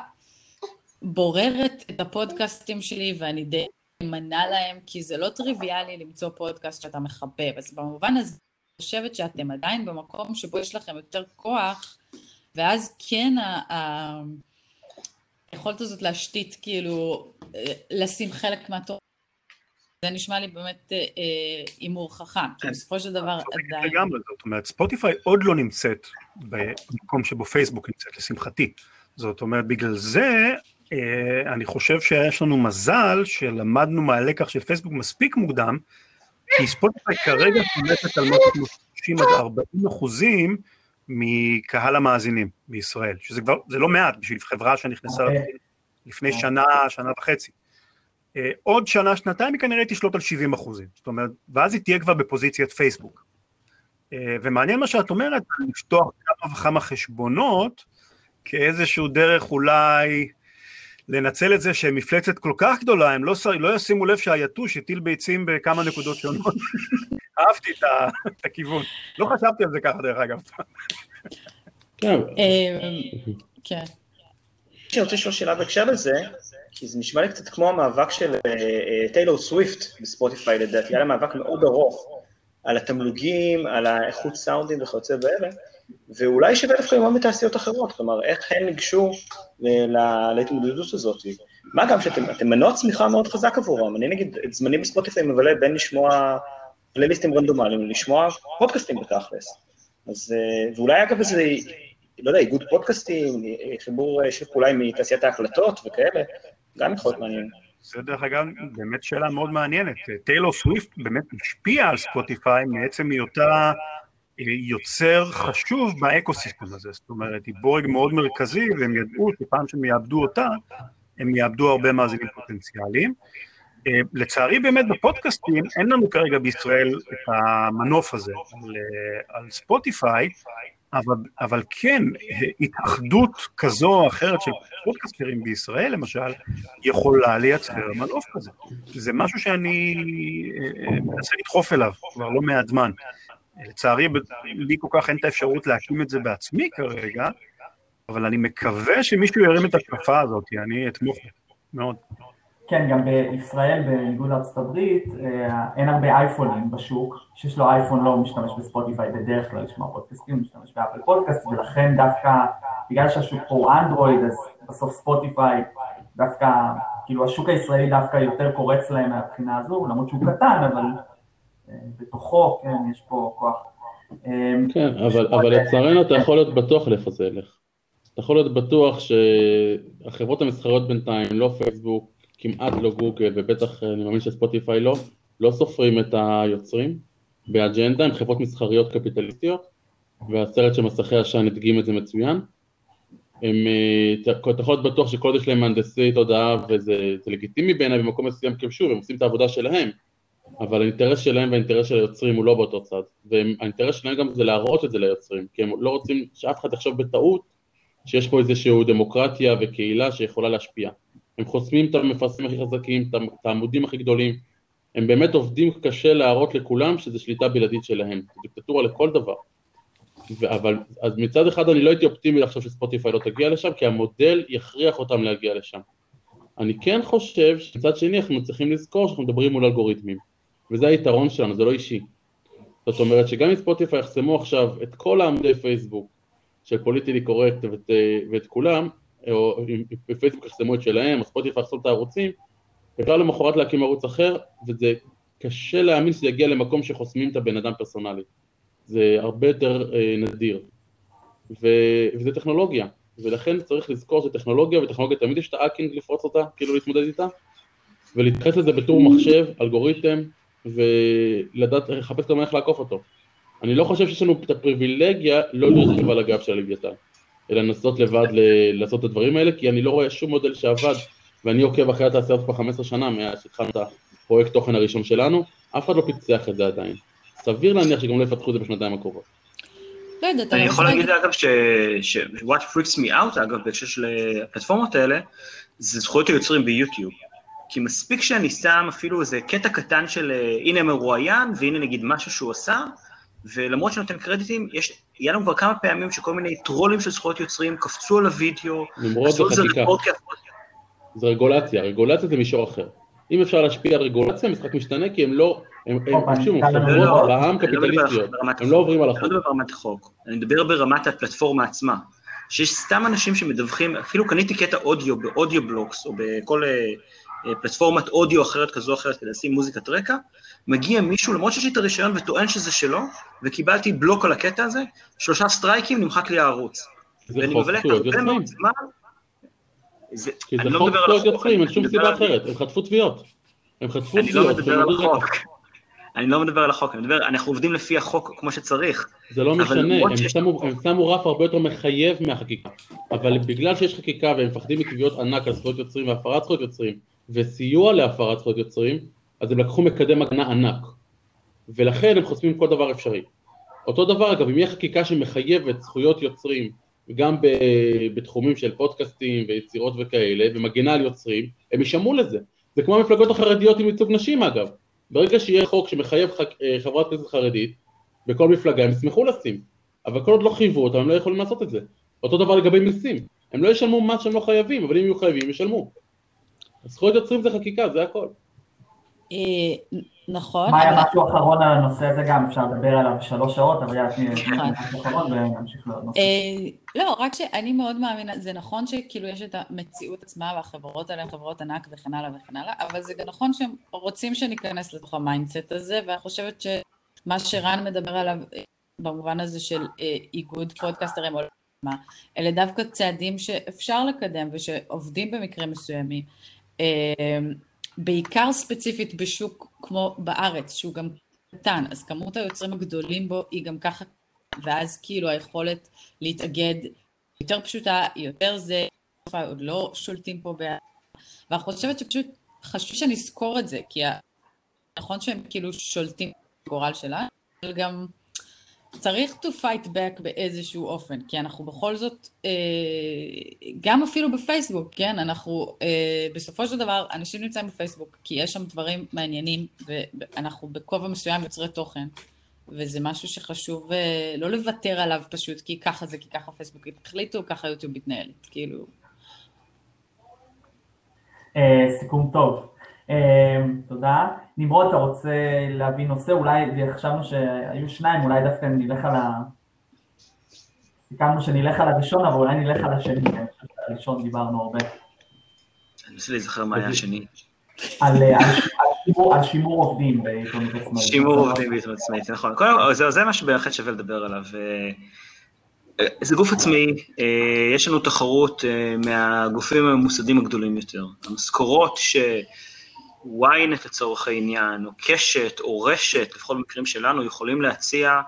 בוררת את הפודקאסטים שלי, ואני די אמנה להם, כי זה לא טריוויאלי למצוא פודקאסט שאתה מחבב. אז במובן הזה, אני חושבת שאתם עדיין במקום שבו יש לכם יותר כוח, ואז כן היכולת הזאת להשתית, כאילו, אה, לשים חלק מהתור זה נשמע לי באמת אה, אה, הימור חכם, כי בסופו של דבר עדיין... לגמרי, זאת אומרת, ספוטיפיי עוד לא נמצאת במקום שבו פייסבוק נמצאת, לשמחתי. זאת אומרת, בגלל זה אה, אני חושב שיש לנו מזל שלמדנו מהלקח של פייסבוק מספיק מוקדם, כי ספוטיפיי כרגע תומכת על משהו כמו 30 עד 40 אחוזים מקהל המאזינים בישראל, שזה כבר, זה לא מעט בשביל חברה שנכנסה okay. אוקיי. לפני שנה, שנה וחצי. אה, עוד שנה, שנתיים היא כנראה תשלוט על 70 אחוזים, זאת אומרת, ואז היא תהיה כבר בפוזיציית פייסבוק. אה, ומעניין מה שאת אומרת, לפתוח כמה וכמה חשבונות, כאיזשהו דרך אולי לנצל את זה שמפלצת כל כך גדולה, הם לא, לא ישימו לב שהיתוש הטיל ביצים בכמה נקודות שונות. אהבתי את הכיוון. לא חשבתי על זה ככה דרך אגב. כן. אה, כן. אני רוצה לשאול שאלה בהקשר לזה, כי זה נשמע לי קצת כמו המאבק של טיילור סוויפט בספוטיפיי לדעתי, היה לה מאבק מאוד ארוך על התמלוגים, על האיכות סאונדים וכיוצא באלה, ואולי שווה דווקא ללמוד מתעשיות אחרות, כלומר, איך הם ניגשו להתמודדות הזאת. מה גם שאתם מנוע צמיחה מאוד חזק עבורם, אני נגיד את זמני בספוטיפיי מבלה בין לשמוע פלייליסטים רנדומליים לשמוע פודקאסטים בתכלס. אז, אה, ואולי אגב איזה, לא יודע, איגוד פודקאסטים, חיבור אה, שיתוף פעולה עם תעשיית ההקלטות וכאלה, גם יכול להיות מעניין. זה דרך אגב באמת שאלה מאוד מעניינת. טיילור סוויפט באמת השפיעה על ספוטיפיי מעצם היותה יוצר חשוב באקו-סיסטם הזה, זאת אומרת, היא בורג מאוד מרכזי, והם ידעו שפעם שהם יאבדו אותה, הם יאבדו הרבה מאזינים פוטנציאליים. אה, לצערי באמת בפודקאסטים אין לנו כרגע בישראל את המנוף הזה על, אה, על ספוטיפיי, אבל, אבל כן, התאחדות כזו או אחרת של פודקאסטרים בישראל למשל, יכולה לייצר מנוף כזה. זה משהו שאני אה, מנסה לדחוף אליו כבר לא מעט זמן. לצערי, לי כל כך אין את האפשרות להקים את זה בעצמי כרגע, אבל אני מקווה שמישהו ירים את התקפה הזאת, אני אתמוך מאוד. כן, גם בישראל, בניגוד לארצות הברית, אה, אין הרבה אייפונים בשוק, שיש לו אייפון לא משתמש בספוטיפיי בדרך כלל לשמוע פודקאסטים, הוא משתמש באפל פודקאסט, ולכן דווקא, בגלל שהשוק פה הוא אנדרואיד, אז בסוף ספוטיפיי דווקא, כאילו השוק הישראלי דווקא יותר קורץ להם מהבחינה הזו, למרות שהוא קטן, אבל בתוכו, כן, יש פה כוח. כן, אבל, אבל לצערנו אתה יכול להיות בטוח לאיפה זה ילך. אתה יכול להיות בטוח שהחברות המסחריות בינתיים, לא פייסבוק, כמעט לא גוגל, ובטח אני מאמין שספוטיפיי לא, לא סופרים את היוצרים באג'נדה, הם חברות מסחריות קפיטליסטיות, והסרט של מסכי עשן הדגים את זה מצוין. הם, אה, אתה יכול להיות בטוח שכל עוד יש להם מהנדסי תודעה וזה לגיטימי בעיניי במקום מסוים, כי שוב, הם עושים את העבודה שלהם, אבל האינטרס שלהם והאינטרס של היוצרים הוא לא באותו צד, והאינטרס שלהם גם זה להראות את זה ליוצרים, כי הם לא רוצים שאף אחד יחשוב בטעות שיש פה איזושהי דמוקרטיה וקהילה שיכולה להשפיע. הם חוסמים את המפרסמים הכי חזקים, את העמודים הכי גדולים, הם באמת עובדים קשה להראות לכולם שזה שליטה בלעדית שלהם, זו דיקטטורה לכל דבר. אבל, אז מצד אחד אני לא הייתי אופטימי לחשוב שספוטיפיי לא תגיע לשם, כי המודל יכריח אותם להגיע לשם. אני כן חושב שמצד שני אנחנו צריכים לזכור שאנחנו מדברים מול אלגוריתמים, וזה היתרון שלנו, זה לא אישי. זאת אומרת שגם אם ספוטיפיי יחסמו עכשיו את כל העמודי פייסבוק של politically correct ואת, ואת כולם, או בפייסבוק יחסמו את שלהם, או ספוטיפיי יחסמו את הערוצים, אפשר למחרת להקים ערוץ אחר, וזה קשה להאמין שזה יגיע למקום שחוסמים את הבן אדם פרסונלית. זה הרבה יותר אה, נדיר. ו, וזה טכנולוגיה, ולכן צריך לזכור שטכנולוגיה, וטכנולוגיה תמיד יש את ה hacking לפרוץ אותה, כאילו להתמודד איתה, ולהתייחס לזה בתור מחשב, אלגוריתם, ולדעת, לחפש גם איך לעקוף אותו. אני לא חושב שיש לנו את הפריבילגיה לא לרכיב על הגב של הלוויתן, אלא לנסות לבד ל- לעשות את הדברים האלה, כי אני לא רואה שום מודל שעבד, ואני עוקב אחרי התעשייה כבר 15 שנה מאז שהתחלנו את הפרויקט תוכן הראשון שלנו, אף אחד לא פיצח את זה עדיין. סביר להניח שגם לא יפתחו את זה בשנתיים הקרובות. לא יודעת, אני יכול להגיד אגב ש- what freaks me out אגב בהקשר של הפלטפורמות האלה, זה זכויות היוצרים ביוטיוב. כי מספיק שאני שם אפילו איזה קטע קטן של הנה מרואיין, והנה נגיד משהו שהוא עשה, ולמרות שנותן קרדיטים, יש, היה לנו כבר כמה פעמים שכל מיני טרולים של זכויות יוצרים קפצו על הוידאו, למרות זה חקיקה. זה רגולציה, רגולציה זה מישור אחר. אם אפשר להשפיע על רגולציה, המשחק משתנה כי הם לא, הם שוב, הם חברות בעם קפיטליסטיות, הם לא עוברים על החוק. אני לא מדבר ברמת החוק, אני מדבר ברמת הפלטפורמה עצמה. שיש סתם אנשים שמדווחים, אפילו קניתי קטע אודיו באודיו בלוקס, או בכל פלטפורמת אודיו אחרת כזו או אחרת כדי לשים מוזיקת רקע, מגיע מישהו, למרות שיש לי את הרישיון וטוען שזה שלו, וקיבלתי בלוק על הקטע הזה, שלושה סטרייקים, נמחק לי הערוץ. זה חוק זכויות יוצרים. זה, כי זה לא חוק זכויות יוצרים, אין שום סיבה אחרת, הם חטפו תביעות. הם חטפו תביעות. אני לא מדבר על החוק. אני לא מדבר על החוק, אני מדבר, אנחנו עובדים לפי החוק כמו שצריך. זה לא משנה, הם, שיש... שמו, הם שמו רף הרבה יותר מחייב מהחקיקה, אבל בגלל שיש חקיקה והם מפחדים מתביעות ענק על זכויות יוצרים והפרת זכויות יוצרים, וסיוע להפרת זכויות יוצרים, אז הם לקחו מקדם הגנה ענק, ולכן הם חוסמים כל דבר אפשרי. אותו דבר אגב, אם יהיה חקיקה שמחייבת זכויות יוצרים גם בתחומים של פודקאסטים ויצירות וכאלה, ומגנה על יוצרים, הם יישמעו לזה. זה כמו המפלגות החרדיות עם ייצוג נשים אגב. ברגע שיהיה חוק שמחייב חברת כנסת חרדית, בכל מפלגה הם ישמחו לשים. אבל כל עוד לא חייבו אותם, הם לא יכולים לעשות את זה. אותו דבר לגבי מיסים. הם לא ישלמו מה שהם לא חייבים, אבל אם יהיו חייבים, ישלמו. זכויות יוצרים זה חקיקה, זה הכל. נכון. מה היה משהו אחרון על הנושא הזה גם, אפשר לדבר עליו שלוש שעות, אבל יאללה, תני משהו אחרון ונמשיך לעוד נושא. לא, רק שאני מאוד מאמינה, זה נכון שכאילו יש את המציאות עצמה והחברות האלה הן חברות ענק וכן הלאה וכן הלאה, אבל זה גם נכון שהם רוצים שניכנס לתוך ה mindset הזה, ואני חושבת שמה שרן מדבר עליו במובן הזה של איגוד פודקאסטרים אלה דווקא צעדים שאפשר לקדם ושעובדים במקרים מסוימים. בעיקר ספציפית בשוק כמו בארץ, שהוא גם קטן, אז כמות היוצרים הגדולים בו היא גם ככה, ואז כאילו היכולת להתאגד יותר פשוטה, יותר זה, עוד לא שולטים פה, בה... ואני חושבת שפשוט חשוב שנזכור את זה, כי נכון שהם כאילו שולטים בגורל שלנו, אבל גם צריך to fight back באיזשהו אופן, כי אנחנו בכל זאת, אה, גם אפילו בפייסבוק, כן, אנחנו אה, בסופו של דבר, אנשים נמצאים בפייסבוק, כי יש שם דברים מעניינים, ואנחנו בכובע מסוים יוצרי תוכן, וזה משהו שחשוב אה, לא לוותר עליו פשוט, כי ככה זה, כי ככה פייסבוק החליטו, ככה יוטיוב מתנהלת, כאילו. סיכום טוב. אמ, תודה. נמרוד, אתה רוצה להביא נושא? אולי חשבנו שהיו שניים, אולי דווקא נלך על ה... סיכמנו שנלך על הראשון, אבל אולי נלך על השני, הראשון דיברנו הרבה. אני מנסה להיזכר מה היה השני. על שימור עובדים בעיתונות עצמאית. שימור עובדים בעיתונות עצמאית, נכון. זה מה שבהחלט שווה לדבר עליו. זה גוף עצמאי, יש לנו תחרות מהגופים הממוסדים הגדולים יותר. המשכורות ש... ynet לצורך העניין, או קשת, או רשת, לפחות במקרים שלנו, יכולים להציע,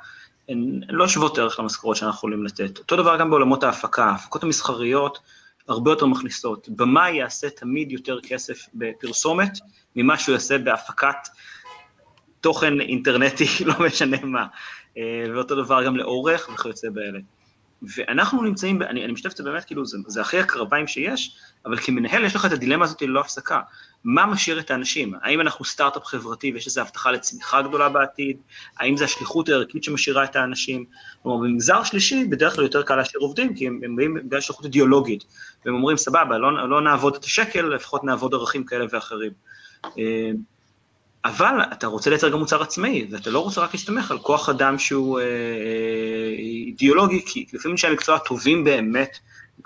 הן לא שוות ערך למשכורות שאנחנו יכולים לתת. אותו דבר גם בעולמות ההפקה, ההפקות המסחריות הרבה יותר מכניסות. במאי יעשה תמיד יותר כסף בפרסומת, ממה שהוא יעשה בהפקת תוכן אינטרנטי, לא משנה מה. ואותו דבר גם לעורך וכיוצא באלה. ואנחנו נמצאים, אני, אני משתף את זה באמת, כאילו, זה, זה הכי הקרביים שיש, אבל כמנהל יש לך את הדילמה הזאת ללא הפסקה. מה משאיר את האנשים? האם אנחנו סטארט-אפ חברתי ויש איזו הבטחה לצמיחה גדולה בעתיד? האם זה השליחות הערכית שמשאירה את האנשים? כלומר, במגזר שלישי בדרך כלל יותר קל להשאיר עובדים, כי הם, הם באים בגלל שליחות אידיאולוגית, והם אומרים, סבבה, לא, לא נעבוד את השקל, לפחות נעבוד ערכים כאלה ואחרים. אבל אתה רוצה לייצר גם מוצר עצמאי, ואתה לא רוצה רק להסתמך על כוח אדם שהוא אה, אה, אידיאולוגי, כי לפעמים אנשי המקצוע הטובים באמת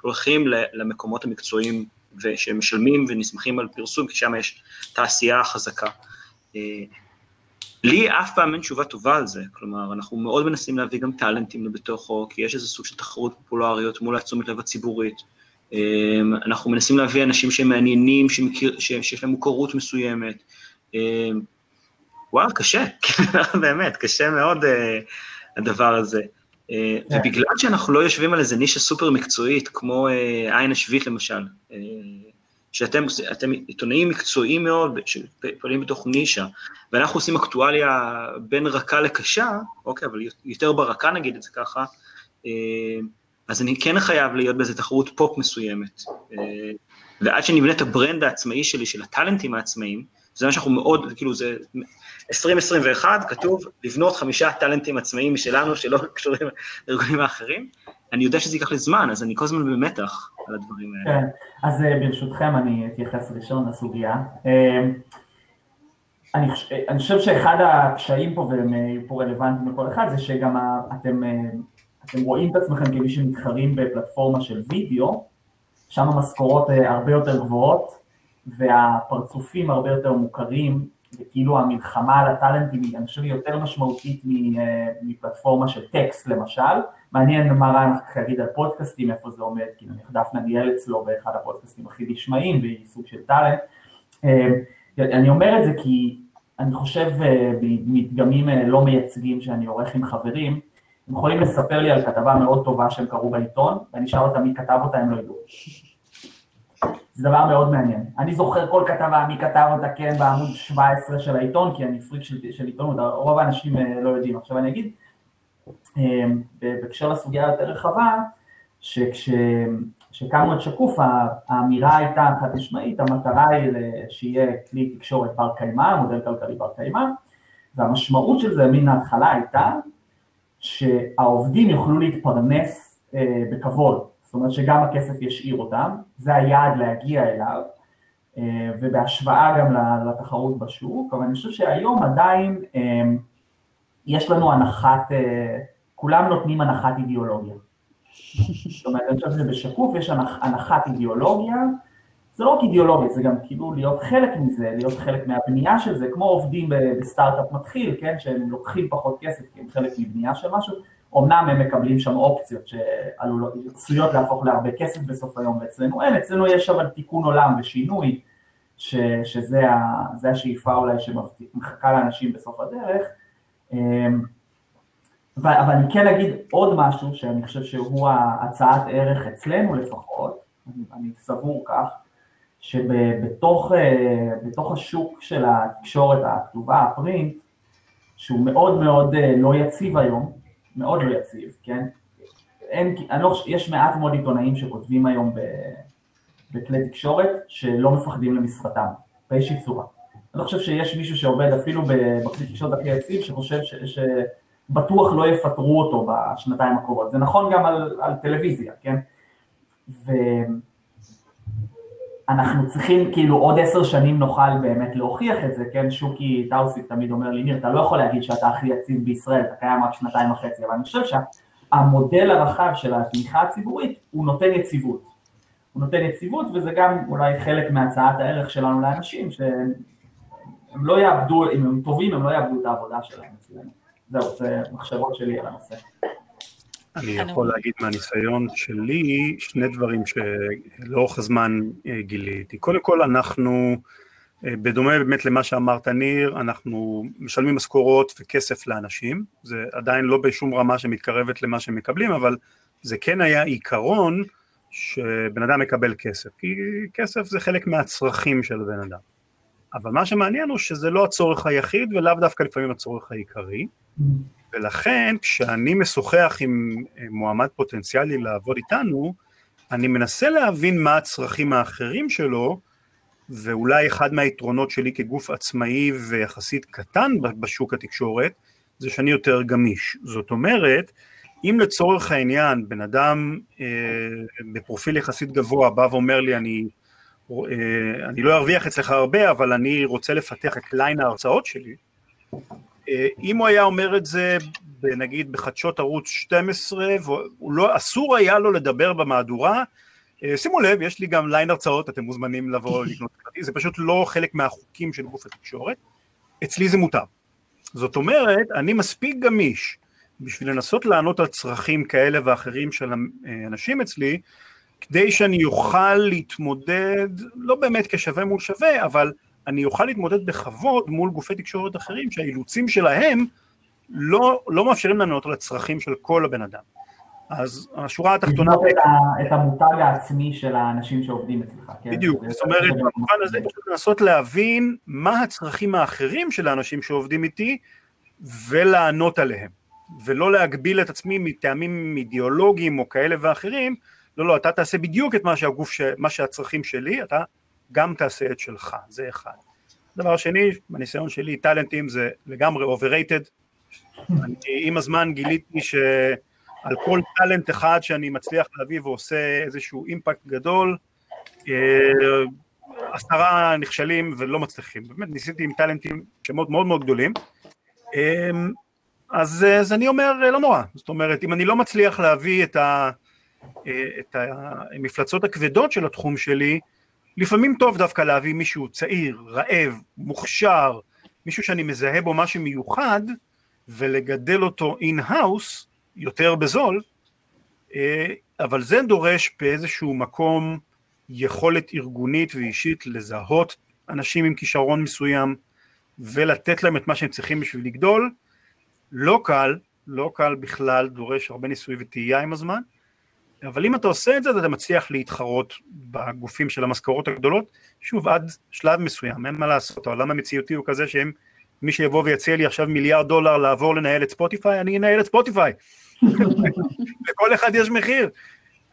הולכים למקומות המקצועיים ושמשלמים ונסמכים על פרסום, כי שם יש תעשייה חזקה. אה, לי אף פעם אין תשובה טובה על זה, כלומר, אנחנו מאוד מנסים להביא גם טאלנטים לבתוכו, כי יש איזה סוג של תחרות פופולריות מול התשומת לב הציבורית. אה, אנחנו מנסים להביא אנשים שהם מעניינים, שמכיר, שיש להם מוכרות מסוימת. אה, וואו, קשה, באמת, קשה מאוד הדבר הזה. כן. ובגלל שאנחנו לא יושבים על איזה נישה סופר מקצועית, כמו עין השביעית למשל, שאתם אתם עיתונאים מקצועיים מאוד, שפועלים בתוך נישה, ואנחנו עושים אקטואליה בין רכה לקשה, אוקיי, אבל יותר ברכה נגיד את זה ככה, אז אני כן חייב להיות באיזה תחרות פופ מסוימת. ועד שנבנה את ה brand העצמאי שלי, של הטאלנטים העצמאיים, זה מה שאנחנו מאוד, כאילו זה 2021, כתוב לבנות חמישה טאלנטים עצמאיים משלנו, שלא קשורים לארגונים האחרים. אני יודע שזה ייקח לי זמן, אז אני כל הזמן במתח על הדברים האלה. כן, אז אה, ברשותכם אני אתייחס ראשון לסוגיה. אה, אני, אני חושב שאחד הקשיים פה, והם פה רלוונטיים לכל אחד, זה שגם אתם, אה, אתם רואים את עצמכם כמי שמתחרים בפלטפורמה של וידאו, שם המשכורות הרבה יותר גבוהות, והפרצופים הרבה יותר מוכרים, וכאילו המלחמה על הטאלנטים היא, אני חושב, יותר משמעותית מפלטפורמה של טקסט למשל. מעניין מה אחר כך להגיד על פודקאסטים, איפה זה עומד, כי נניח דפנה ניהל אצלו באחד הפודקאסטים הכי נשמעים, והיא סוג של טאלנט. אני אומר את זה כי אני חושב במדגמים לא מייצגים שאני עורך עם חברים, הם יכולים לספר לי על כתבה מאוד טובה שהם קראו בעיתון, ואני אשאל אותם מי כתב אותה, הם לא ידעו. זה דבר מאוד מעניין. אני זוכר כל כתבה, מי כתב אותה, כן, בעמוד 17 של העיתון, כי אני פריק של, של עיתונות, רוב האנשים אה, לא יודעים. עכשיו אני אגיד, אה, בהקשר לסוגיה יותר רחבה, שכשהקמנו את שקוף, האמירה הייתה חד משמעית, המטרה היא שיהיה כלי תקשורת בר קיימא, מודל כלכלי בר קיימא, והמשמעות של זה מן ההתחלה הייתה שהעובדים יוכלו להתפרנס אה, בכבוד, זאת אומרת שגם הכסף ישאיר אותם, זה היעד להגיע אליו, אה, ובהשוואה גם לתחרות בשוק, אבל אני חושב שהיום עדיין אה, יש לנו הנחת, אה, כולם נותנים הנחת אידיאולוגיה. זאת אומרת, אני חושב שבשקוף יש הנחת אידיאולוגיה, זה לא רק אידיאולוגיה, זה גם כאילו להיות חלק מזה, להיות חלק מהבנייה של זה, כמו עובדים בסטארט-אפ מתחיל, כן, שהם לוקחים פחות כסף כי הם חלק מבנייה של משהו, אמנם הם מקבלים שם אופציות שעשויות להפוך להרבה כסף בסוף היום, ואצלנו אין, אצלנו יש אבל תיקון עולם ושינוי, ש, שזה ה, השאיפה אולי שמחכה לאנשים בסוף הדרך. אמ, אבל, אבל אני כן אגיד עוד משהו שאני חושב שהוא הצעת ערך אצלנו לפחות, אני, אני סבור כך, שבתוך אה, השוק של התקשורת הכתובה, הפרינט, שהוא מאוד מאוד אה, לא יציב היום, מאוד לא יציב, כן? אין, אני לא, יש מעט מאוד עיתונאים שכותבים היום ב, בכלי תקשורת שלא מפחדים למשרתם, באיזושהי צורה. אני לא חושב שיש מישהו שעובד אפילו בכלי תקשורת הכי יציב שחושב ש, שבטוח לא יפטרו אותו בשנתיים הקרובות. זה נכון גם על, על טלוויזיה, כן? ואנחנו צריכים, כאילו עוד עשר שנים נוכל באמת להוכיח את זה, כן? שוקי טאוסיק תמיד אומר לי, ניר, אתה לא יכול להגיד שאתה הכי יציב בישראל, אתה קיים רק שנתיים וחצי, אבל אני חושב שהמודל הרחב של התמיכה הציבורית, הוא נותן יציבות. הוא נותן יציבות, וזה גם אולי חלק מהצעת הערך שלנו לאנשים, שהם לא יאבדו, אם הם טובים, הם לא יאבדו את העבודה שלהם אצלנו. זהו, זה מחשבות שלי על הנושא. אני יכול להגיד מהניסיון שלי שני דברים שלאורך הזמן אה, גיליתי. קודם כל אנחנו, אה, בדומה באמת למה שאמרת ניר, אנחנו משלמים משכורות וכסף לאנשים, זה עדיין לא בשום רמה שמתקרבת למה שהם מקבלים, אבל זה כן היה עיקרון שבן אדם מקבל כסף, כי כסף זה חלק מהצרכים של בן אדם. אבל מה שמעניין הוא שזה לא הצורך היחיד ולאו דווקא לפעמים הצורך העיקרי, ולכן כשאני משוחח עם מועמד פוטנציאלי לעבוד איתנו, אני מנסה להבין מה הצרכים האחרים שלו, ואולי אחד מהיתרונות שלי כגוף עצמאי ויחסית קטן בשוק התקשורת, זה שאני יותר גמיש. זאת אומרת, אם לצורך העניין בן אדם אה, בפרופיל יחסית גבוה בא ואומר לי אני, אה, אני לא ארוויח אצלך הרבה אבל אני רוצה לפתח את ליין ההרצאות שלי, אה, אם הוא היה אומר את זה נגיד בחדשות ערוץ 12, לא, אסור היה לו לדבר במהדורה, אה, שימו לב, יש לי גם ליין הרצאות, אתם מוזמנים לבוא לקנות כרטיס, זה פשוט לא חלק מהחוקים של גוף התקשורת, אצלי זה מותר. זאת אומרת, אני מספיק גמיש בשביל לנסות לענות על צרכים כאלה ואחרים של אנשים אצלי, כדי שאני אוכל להתמודד, לא באמת כשווה מול שווה, אבל אני אוכל להתמודד בכבוד מול גופי תקשורת אחרים שהאילוצים שלהם לא, לא מאפשרים לנו לענות על הצרכים של כל הבן אדם. אז השורה התחתונה... לבנות את המותג העצמי של האנשים שעובדים אצלך, כן? בדיוק, זאת אומרת, במובן הזה פשוט לנסות להבין מה הצרכים האחרים של האנשים שעובדים איתי ולענות עליהם, ולא להגביל את עצמי מטעמים אידיאולוגיים או כאלה ואחרים, לא, לא, אתה תעשה בדיוק את מה שהגוף, ש... מה שהצרכים שלי, אתה גם תעשה את שלך, זה אחד. דבר שני, בניסיון שלי, טאלנטים זה לגמרי overrated. אני עם הזמן גיליתי שעל כל טאלנט אחד שאני מצליח להביא ועושה איזשהו אימפקט גדול, אה, עשרה נכשלים ולא מצליחים. באמת ניסיתי עם טאלנטים שמות מאוד מאוד גדולים. אה, אז, אז אני אומר, לא נורא. זאת אומרת, אם אני לא מצליח להביא את, ה, את המפלצות הכבדות של התחום שלי, לפעמים טוב דווקא להביא מישהו צעיר, רעב, מוכשר, מישהו שאני מזהה בו משהו מיוחד, ולגדל אותו in-house יותר בזול, אה, אבל זה דורש באיזשהו מקום יכולת ארגונית ואישית לזהות אנשים עם כישרון מסוים ולתת להם את מה שהם צריכים בשביל לגדול. לא קל, לא קל בכלל, דורש הרבה ניסוי וטעייה עם הזמן, אבל אם אתה עושה את זה, אתה מצליח להתחרות בגופים של המשכורות הגדולות, שוב, עד שלב מסוים, אין מה לעשות, העולם המציאותי הוא כזה שהם, מי שיבוא ויציע לי עכשיו מיליארד דולר לעבור לנהל את ספוטיפיי, אני אנהל את ספוטיפיי. לכל אחד יש מחיר.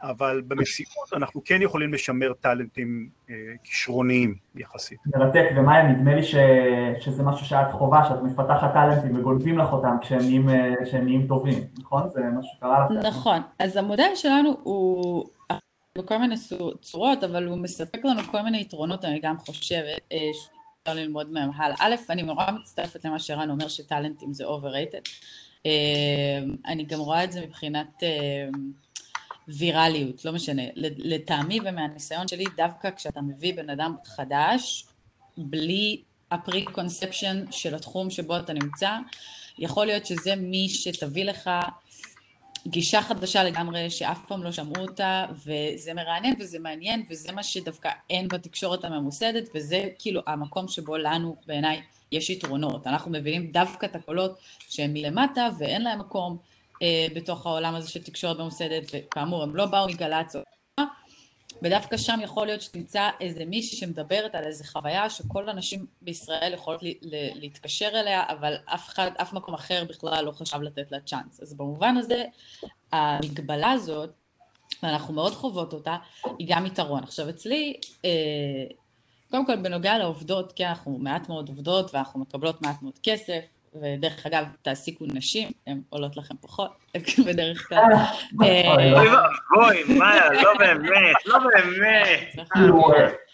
אבל במציאות אנחנו כן יכולים לשמר טאלנטים אה, כישרוניים יחסית. מרתק, ומאיה, נדמה לי ש, שזה משהו שאת חובה, שאת מפתחת טאלנטים וגונבים לך אותם כשהם נהיים, אה, כשהם נהיים טובים, נכון? זה משהו שקרה לך. נכון, אז המודל שלנו הוא בכל מיני צורות, אבל הוא מספק לנו כל מיני יתרונות, אני גם חושבת, אה, שאפשר ללמוד מהם הלאה. א', אני נורא מצטרפת למה שרן אומר שטאלנטים זה overrated. אני גם רואה את זה מבחינת... ויראליות, לא משנה. לטעמי ומהניסיון שלי, דווקא כשאתה מביא בן אדם חדש, בלי ה preconception של התחום שבו אתה נמצא, יכול להיות שזה מי שתביא לך גישה חדשה לגמרי, שאף פעם לא שמעו אותה, וזה מרענן וזה מעניין, וזה מה שדווקא אין בתקשורת הממוסדת, וזה כאילו המקום שבו לנו, בעיניי, יש יתרונות. אנחנו מבינים דווקא את הקולות שהם מלמטה ואין להם מקום, בתוך העולם הזה של תקשורת ממוסדת, וכאמור, הם לא באו מגל"צ. ודווקא שם יכול להיות שתמצא איזה מישהי שמדברת על איזה חוויה שכל הנשים בישראל יכולות להתקשר אליה, אבל אף אחד, אף מקום אחר בכלל לא חשב לתת לה צ'אנס. אז במובן הזה, המגבלה הזאת, ואנחנו מאוד חוות אותה, היא גם יתרון. עכשיו אצלי, אה, קודם כל בנוגע לעובדות, כי אנחנו מעט מאוד עובדות ואנחנו מקבלות מעט מאוד כסף, ודרך אגב, תעסיקו נשים, הן עולות לכם פחות, בדרך כלל. אה, אוי ואבוי, מאיה, לא באמת, לא באמת. כאילו,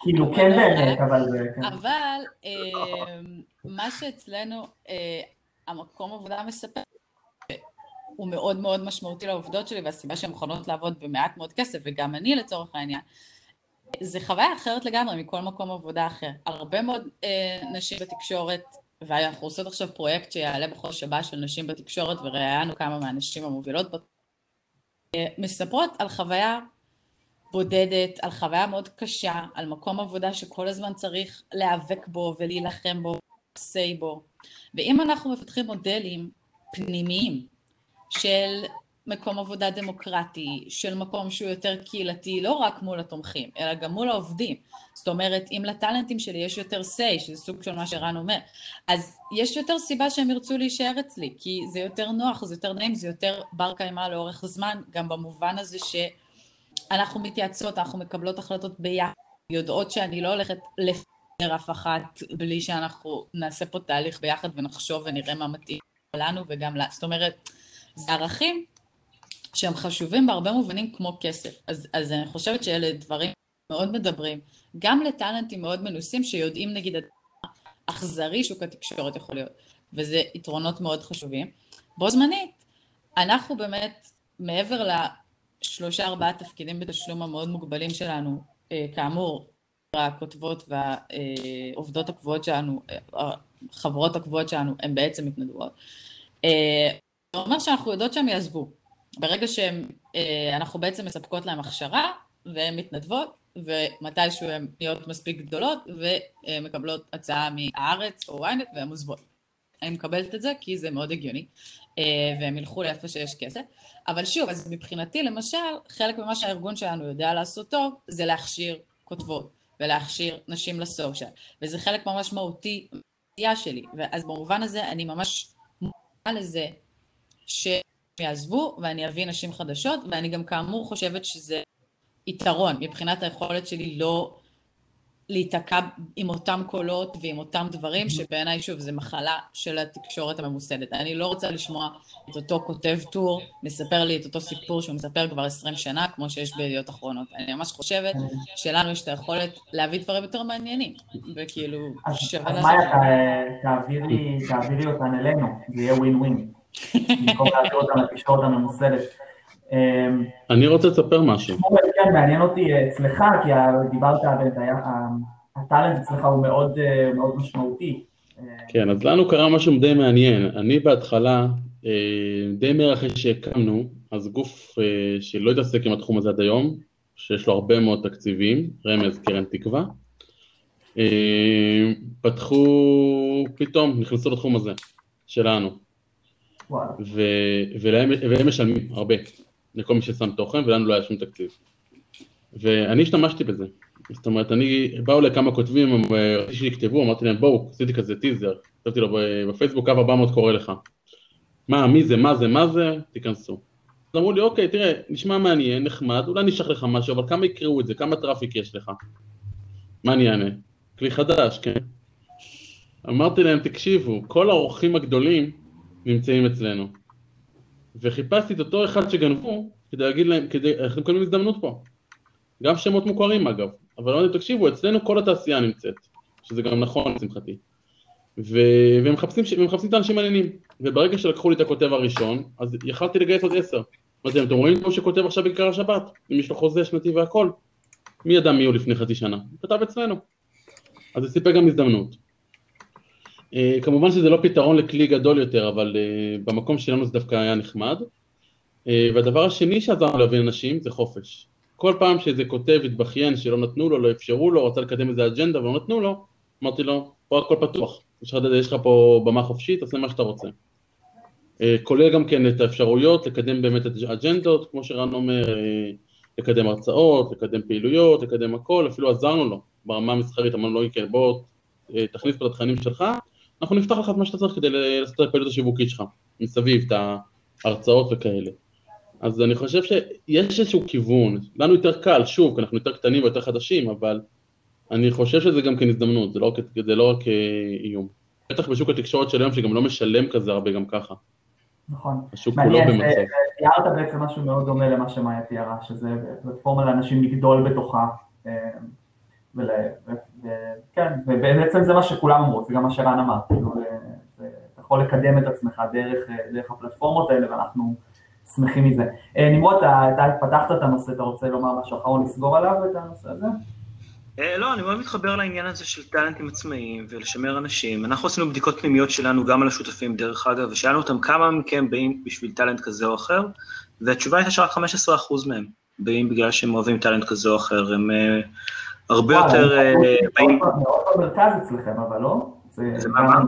כאילו כן באמת, אבל... כן. אבל אה, מה שאצלנו, אה, המקום עבודה מספר, הוא מאוד מאוד משמעותי לעובדות שלי, והסיבה שהן מוכנות לעבוד במעט מאוד כסף, וגם אני לצורך העניין, זה חוויה אחרת לגמרי מכל מקום עבודה אחר. הרבה מאוד נשים בתקשורת ואנחנו עושות עכשיו פרויקט שיעלה בחודש הבא של נשים בתקשורת וראיינו כמה מהנשים המובילות בו. מספרות על חוויה בודדת, על חוויה מאוד קשה, על מקום עבודה שכל הזמן צריך להיאבק בו ולהילחם בו, say בו. ואם אנחנו מפתחים מודלים פנימיים של מקום עבודה דמוקרטי, של מקום שהוא יותר קהילתי, לא רק מול התומכים, אלא גם מול העובדים. זאת אומרת, אם לטאלנטים שלי יש יותר say, שזה סוג של מה שרן אומר, אז יש יותר סיבה שהם ירצו להישאר אצלי, כי זה יותר נוח, זה יותר נעים, זה יותר בר קיימא לאורך זמן, גם במובן הזה שאנחנו מתייעצות, אנחנו מקבלות החלטות ביחד, יודעות שאני לא הולכת לפטר אף אחת בלי שאנחנו נעשה פה תהליך ביחד ונחשוב ונראה מה מתאים לנו וגם לה. זאת אומרת, זה ערכים שהם חשובים בהרבה מובנים כמו כסף. אז, אז אני חושבת שאלה דברים מאוד מדברים, גם לטאלנטים מאוד מנוסים שיודעים נגיד אכזרי שוק התקשורת יכול להיות, וזה יתרונות מאוד חשובים. בו זמנית, אנחנו באמת, מעבר לשלושה ארבעה תפקידים בתשלום המאוד מוגבלים שלנו, אה, כאמור, הכותבות והעובדות הקבועות שלנו, החברות הקבועות שלנו, הן בעצם מתנדבות. אה, זה אומר שאנחנו יודעות שהם יעזבו. ברגע שאנחנו אה, בעצם מספקות להם הכשרה, והן מתנדבות, ומתישהו הן נהיות מספיק גדולות, ומקבלות הצעה מהארץ או ynet, והן עוזבות. אני מקבלת את זה כי זה מאוד הגיוני, אה, והם ילכו לאיפה שיש כסף. אבל שוב, אז מבחינתי, למשל, חלק ממה שהארגון שלנו יודע לעשות טוב, זה להכשיר כותבות, ולהכשיר נשים לסושיאל, וזה חלק ממש מהותי בעשייה שלי. אז במובן הזה, אני ממש מוכנה לזה שהם יעזבו ואני אביא נשים חדשות, ואני גם כאמור חושבת שזה יתרון מבחינת היכולת שלי לא להיתקע עם אותם קולות ועם אותם דברים, שבעיניי, שוב, זה מחלה של התקשורת הממוסדת. אני לא רוצה לשמוע את אותו כותב טור, מספר לי את אותו סיפור שהוא מספר כבר עשרים שנה, כמו שיש בידיעות אחרונות. אני ממש חושבת שלנו יש את היכולת להביא דברים יותר מעניינים, וכאילו. אז מאיה, תעבירי אותן אלינו, זה יהיה ווין ווין. במקום להעביר אותם לתקשורת הממוסדת. אמ, אני רוצה לספר משהו. כן, מעניין אותי אה, אצלך, כי דיברת, הטאלנט אצלך הוא מאוד אה, משמעותי. כן, אז לנו קרה משהו די מעניין. אני בהתחלה, אה, די מהר אחרי שהקמנו, אז גוף שלא התעסק עם התחום הזה עד היום, שיש לו הרבה מאוד תקציבים, רמז קרן תקווה, פתחו, פתאום נכנסו לתחום הזה, שלנו. והם משלמים הרבה לכל מי ששם תוכן, ולנו לא היה שום תקציב. ואני השתמשתי בזה. זאת אומרת, אני, באו לכמה כותבים, רציתי שיכתבו, אמרתי להם, בואו, עשיתי כזה טיזר, כתבתי לו בפייסבוק, קו 400 קורא לך. מה, מי זה, מה זה, מה זה, תיכנסו. אז אמרו לי, אוקיי, תראה, נשמע מעניין, נחמד, אולי נשלח לך משהו, אבל כמה יקראו את זה, כמה traffic יש לך? מה אני אענה? כלי חדש, כן? אמרתי להם, תקשיבו, כל האורחים הגדולים נמצאים אצלנו. וחיפשתי את אותו אחד שגנבו, כדי להגיד להם, כדי, הם מקבלים הזדמנות פה. גם שמות מוכרים אגב, אבל אמרתי, תקשיבו, אצלנו כל התעשייה נמצאת, שזה גם נכון לשמחתי. ו... והם מחפשים, מחפשים את האנשים העניינים, וברגע שלקחו לי את הכותב הראשון, אז יכלתי לגייס עוד עשר. אמרתי להם, אתם רואים כמו שכותב עכשיו בעיקר השבת, אם יש לו חוזה שנתי והכל? מי ידע מי הוא לפני חצי שנה? הוא כתב אצלנו. אז זה סיפק גם הזדמנות. אה, כמובן שזה לא פתרון לכלי גדול יותר, אבל אה, במקום שלנו זה דווקא היה נחמד. אה, והדבר השני שעזרנו להביא אנשים זה חופש. כל פעם שאיזה כותב התבכיין שלא נתנו לו, לא אפשרו לו, רצה לקדם איזה אג'נדה ולא נתנו לו, אמרתי לו, פה הכל פתוח, יש לך, יש לך פה במה חופשית, תעשה מה שאתה רוצה. כולל גם כן את האפשרויות לקדם באמת את האג'נדות, כמו שרן אומר, לקדם הרצאות, לקדם פעילויות, לקדם הכל, אפילו עזרנו לו ברמה המסחרית, אמרנו לו, כן, בוא תכניס פה את התכנים שלך, אנחנו נפתח לך את מה שאתה צריך כדי לעשות את הפעילות השיווקית שלך, מסביב, את ההרצאות וכאלה. אז אני חושב שיש איזשהו כיוון, לנו יותר קל, שוב, כי אנחנו יותר קטנים ויותר חדשים, אבל אני חושב שזה גם כן הזדמנות, זה לא, זה לא רק אה, איום. בטח בשוק התקשורת של היום, שגם לא משלם כזה הרבה גם ככה. נכון. השוק כולו במצב. תיארת בעצם משהו מאוד דומה למה שמאיה תיארה, שזה פלטפורמה לאנשים לגדול בתוכה. אה, וכן, ובעצם זה מה שכולם אמרו, זה גם מה שרן אמר, כאילו, אתה יכול לקדם את עצמך דרך, דרך הפלטפורמות האלה ואנחנו שמחים מזה. אה, נמרוד, אתה פתחת את הנושא, אתה רוצה לומר משהו אחרון, לסגור עליו את הנושא הזה? אה, לא, אני מאוד מתחבר לעניין הזה של טאלנטים עצמאיים ולשמר אנשים. אנחנו עשינו בדיקות פנימיות שלנו גם על השותפים, דרך אגב, ושאלנו אותם כמה מכם באים בשביל טאלנט כזה או אחר, והתשובה הייתה שרק 15% מהם באים בגלל שהם אוהבים טאלנט כזה או אחר. הם אה, הרבה יותר... מאוד במרכז אצלכם, אבל לא? זה מה?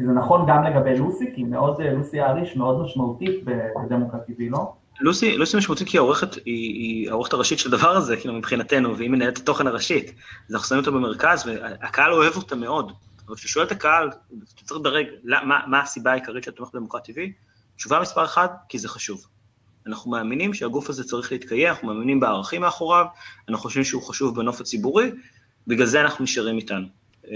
זה נכון גם לגבי לוסי, כי מאוד, לוסי האריש מאוד משמעותית בדמוקרט TV, לא? לוסי, לוסי משמעותית כי העורכת, היא, היא העורכת הראשית של הדבר הזה, כאילו מבחינתנו, והיא מנהלת התוכן הראשית. אז אנחנו שמים אותה במרכז, והקהל אוהב אותה מאוד. אבל כשאתה שואל את הקהל, אתה צריך לדרג, מה, מה הסיבה העיקרית שאתה תומך בדמוקרט TV? תשובה מספר אחת, כי זה חשוב. אנחנו מאמינים שהגוף הזה צריך להתקיים, אנחנו מאמינים בערכים מאחוריו, אנחנו חושבים שהוא חשוב בנוף הציבורי, בגלל זה אנחנו נשארים איתנו. אה,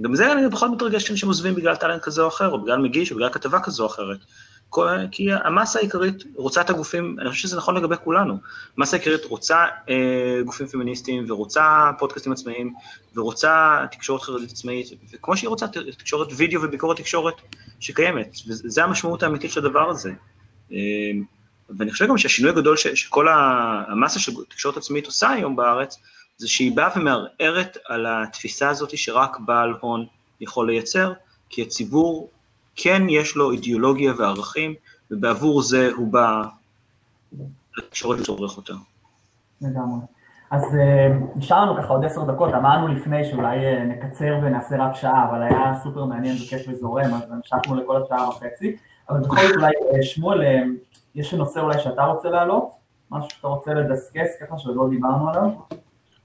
גם זה אני פחות מתרגש שאנשים עוזבים בגלל טאלנט כזה או אחר, או בגלל מגיש, או בגלל כתבה כזו או אחרת. כי המסה העיקרית רוצה את הגופים, אני חושב שזה נכון לגבי כולנו, המסה העיקרית רוצה אה, גופים פמיניסטיים, ורוצה פודקאסטים עצמאיים, ורוצה תקשורת חרדית עצמאית, וכמו שהיא רוצה תקשורת וידאו וביקורת תקשורת שקיימת, וזה המשמעות האמיתית של הדבר הזה. ואני חושב גם שהשינוי הגדול ש, שכל המסה של תקשורת עצמית עושה היום בארץ, זה שהיא באה ומערערת על התפיסה הזאת שרק בעל הון יכול לייצר, כי הציבור כן יש לו אידיאולוגיה וערכים, ובעבור זה הוא בא לתקשורת לצורך אותה. לגמרי. אז אה, נשאר לנו ככה עוד עשר דקות, אמרנו לפני שאולי אה, נקצר ונעשה רק שעה, אבל היה סופר מעניין וכיף וזורם, אז המשכנו לכל השעה וחצי. אבל בכל זאת אולי, אה, שמואל, יש נושא אולי שאתה רוצה להעלות? משהו שאתה רוצה לדסקס ככה שעוד לא דיברנו עליו?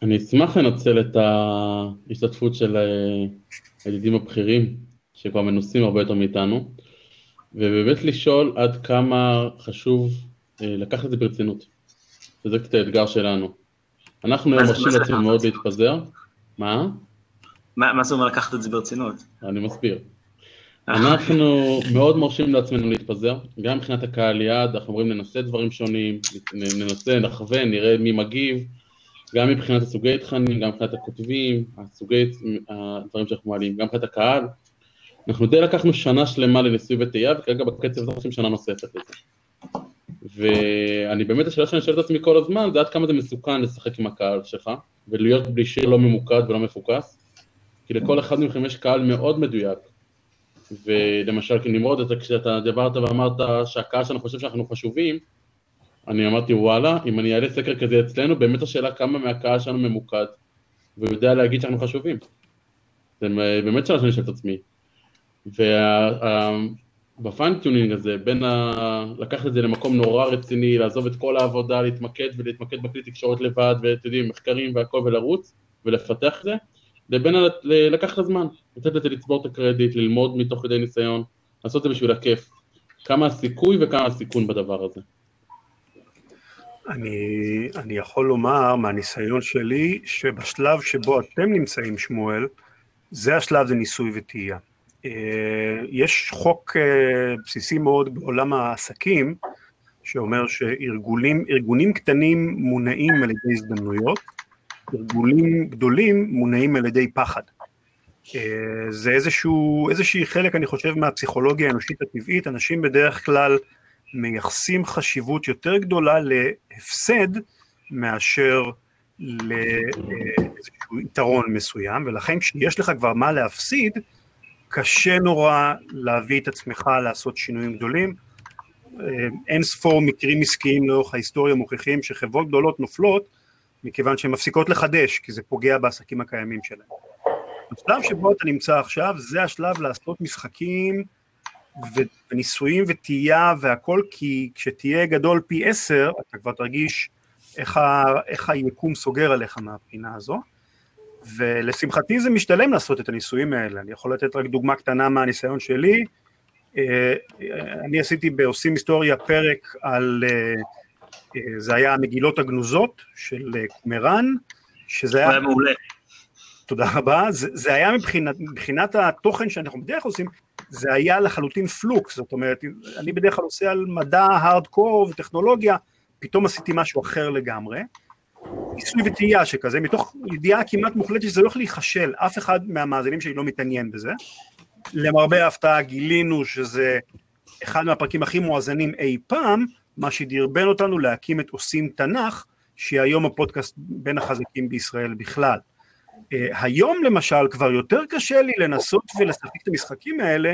אני אשמח לנצל את ההשתתפות של הידידים הבכירים, שכבר מנוסים הרבה יותר מאיתנו, ובאמת לשאול עד כמה חשוב לקחת את זה ברצינות. וזה קצת האתגר שלנו. אנחנו מרשים לעצמנו מאוד להתפזר. מה? מה זה אומר לקחת את זה ברצינות? אני מסביר. אנחנו מאוד מרשים לעצמנו להתפזר, גם מבחינת הקהל יעד, אנחנו אומרים ננסה דברים שונים, ננסה, נכוון, נראה מי מגיב, גם מבחינת הסוגי תכנים, גם מבחינת הכותבים, הסוגי הדברים שאנחנו מעלים, גם מבחינת הקהל. אנחנו די לקחנו שנה שלמה לניסוי וטעייה, וכרגע בקצב הזה עושים שנה נוספת לזה. ואני באמת, השאלה שאני שואל את עצמי כל הזמן, זה עד כמה זה מסוכן לשחק עם הקהל שלך, ולהיות בלי שיר לא ממוקד ולא מפוקס, כי לכל אחד מכם יש קהל מאוד מדויק. ולמשל, נמרוד, כשאתה דיברת ואמרת שהקהל שלנו חושב שאנחנו חשובים, אני אמרתי, וואלה, אם אני אעלה סקר כזה אצלנו, באמת השאלה כמה מהקהל שלנו ממוקד, ויודע להגיד שאנחנו חשובים. זה באמת שאלה שאני שואל את עצמי. וה... ב fine-tuning הזה, בין ה... לקחת את זה למקום נורא רציני, לעזוב את כל העבודה, להתמקד ולהתמקד בכלי תקשורת לבד, ואתם יודעים, מחקרים והכל ולרוץ, ולפתח את זה, לבין. לקחת את הזמן, לתת לזה לצבור את הקרדיט, ללמוד מתוך כדי ניסיון, לעשות את זה בשביל הכיף. כמה הסיכוי וכמה הסיכון בדבר הזה. אני, אני יכול לומר מהניסיון שלי, שבשלב שבו אתם נמצאים, שמואל, זה השלב זה ניסוי וטעייה. אה, יש חוק אה, בסיסי מאוד בעולם העסקים, שאומר שארגונים קטנים מונעים על ידי הזדמנויות, ארגונים גדולים מונעים על ידי פחד. אה, זה איזשהו, איזושהי חלק, אני חושב, מהפסיכולוגיה האנושית הטבעית, אנשים בדרך כלל מייחסים חשיבות יותר גדולה להפסד מאשר לאיזשהו יתרון מסוים, ולכן כשיש לך כבר מה להפסיד, קשה נורא להביא את עצמך לעשות שינויים גדולים. אה, אין ספור מקרים עסקיים לאורך ההיסטוריה מוכיחים שחברות גדולות נופלות מכיוון שהן מפסיקות לחדש, כי זה פוגע בעסקים הקיימים שלהם. השלב שבו אתה נמצא עכשיו זה השלב לעשות משחקים וניסויים וטעייה והכל, כי כשתהיה גדול פי עשר אתה כבר תרגיש איך, ה, איך היקום סוגר עליך מהבחינה הזו. ולשמחתי זה משתלם לעשות את הניסויים האלה, אני יכול לתת רק דוגמה קטנה מהניסיון שלי, אה, אני עשיתי בעושים היסטוריה פרק על, אה, אה, זה היה המגילות הגנוזות של קומראן, שזה היה... היה מעולה. תודה רבה, זה, זה היה מבחינת, מבחינת התוכן שאנחנו בדרך כלל עושים, זה היה לחלוטין פלוקס, זאת אומרת, אני בדרך כלל עושה על מדע הארדקור וטכנולוגיה, פתאום עשיתי משהו אחר לגמרי, ניסוי וטעייה שכזה, מתוך ידיעה כמעט מוחלטת שזה לא יכול להיכשל, אף אחד מהמאזינים שלי לא מתעניין בזה. למרבה ההפתעה גילינו שזה אחד מהפרקים הכי מואזנים אי פעם, מה שדרבן אותנו להקים את עושים תנ"ך, שהיא היום הפודקאסט בין החזקים בישראל בכלל. Uh, היום למשל כבר יותר קשה לי לנסות ולשחק את המשחקים האלה,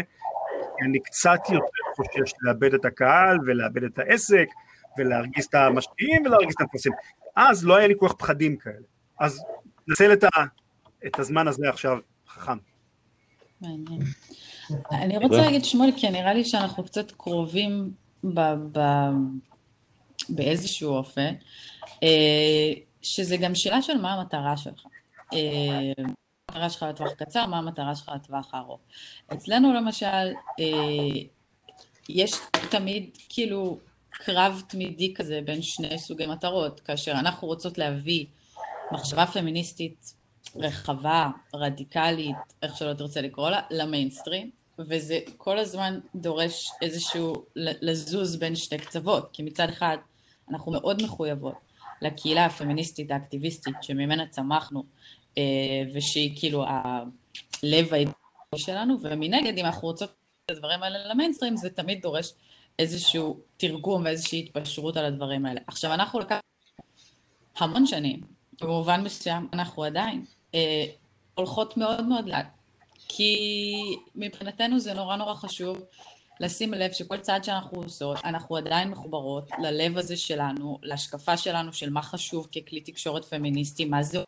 כי אני קצת יותר חושש לאבד את הקהל ולאבד את העסק ולהרגיז את המשקיעים ולהרגיז את המפרסים. אז לא היה לי כך פחדים כאלה. אז נצל את, ה, את הזמן הזה עכשיו חכם. מעניין. אני רוצה להגיד שמואל, כי נראה לי שאנחנו קצת קרובים באיזשהו אופן, אה, שזה גם שאלה של מה המטרה שלך. אה, מה המטרה שלך לטווח קצר, מה המטרה שלך לטווח הארוך. אצלנו למשל, אה, יש תמיד כאילו קרב תמידי כזה בין שני סוגי מטרות, כאשר אנחנו רוצות להביא מחשבה פמיניסטית רחבה, רדיקלית, איך שלא תרצה לקרוא לה, למיינסטרים, וזה כל הזמן דורש איזשהו לזוז בין שתי קצוות, כי מצד אחד אנחנו מאוד מחויבות לקהילה הפמיניסטית האקטיביסטית שממנה צמחנו, אה, ושהיא כאילו הלב האידיאלי שלנו, ומנגד אם אנחנו רוצות את הדברים האלה למיינסטרים, זה תמיד דורש איזשהו תרגום ואיזושהי התפשרות על הדברים האלה. עכשיו אנחנו לקחנו המון שנים, במובן מסוים אנחנו עדיין אה, הולכות מאוד מאוד לאט, כי מבחינתנו זה נורא נורא חשוב לשים לב שכל צעד שאנחנו עושות, אנחנו עדיין מחוברות ללב הזה שלנו, להשקפה שלנו של מה חשוב ככלי תקשורת פמיניסטי, מה זה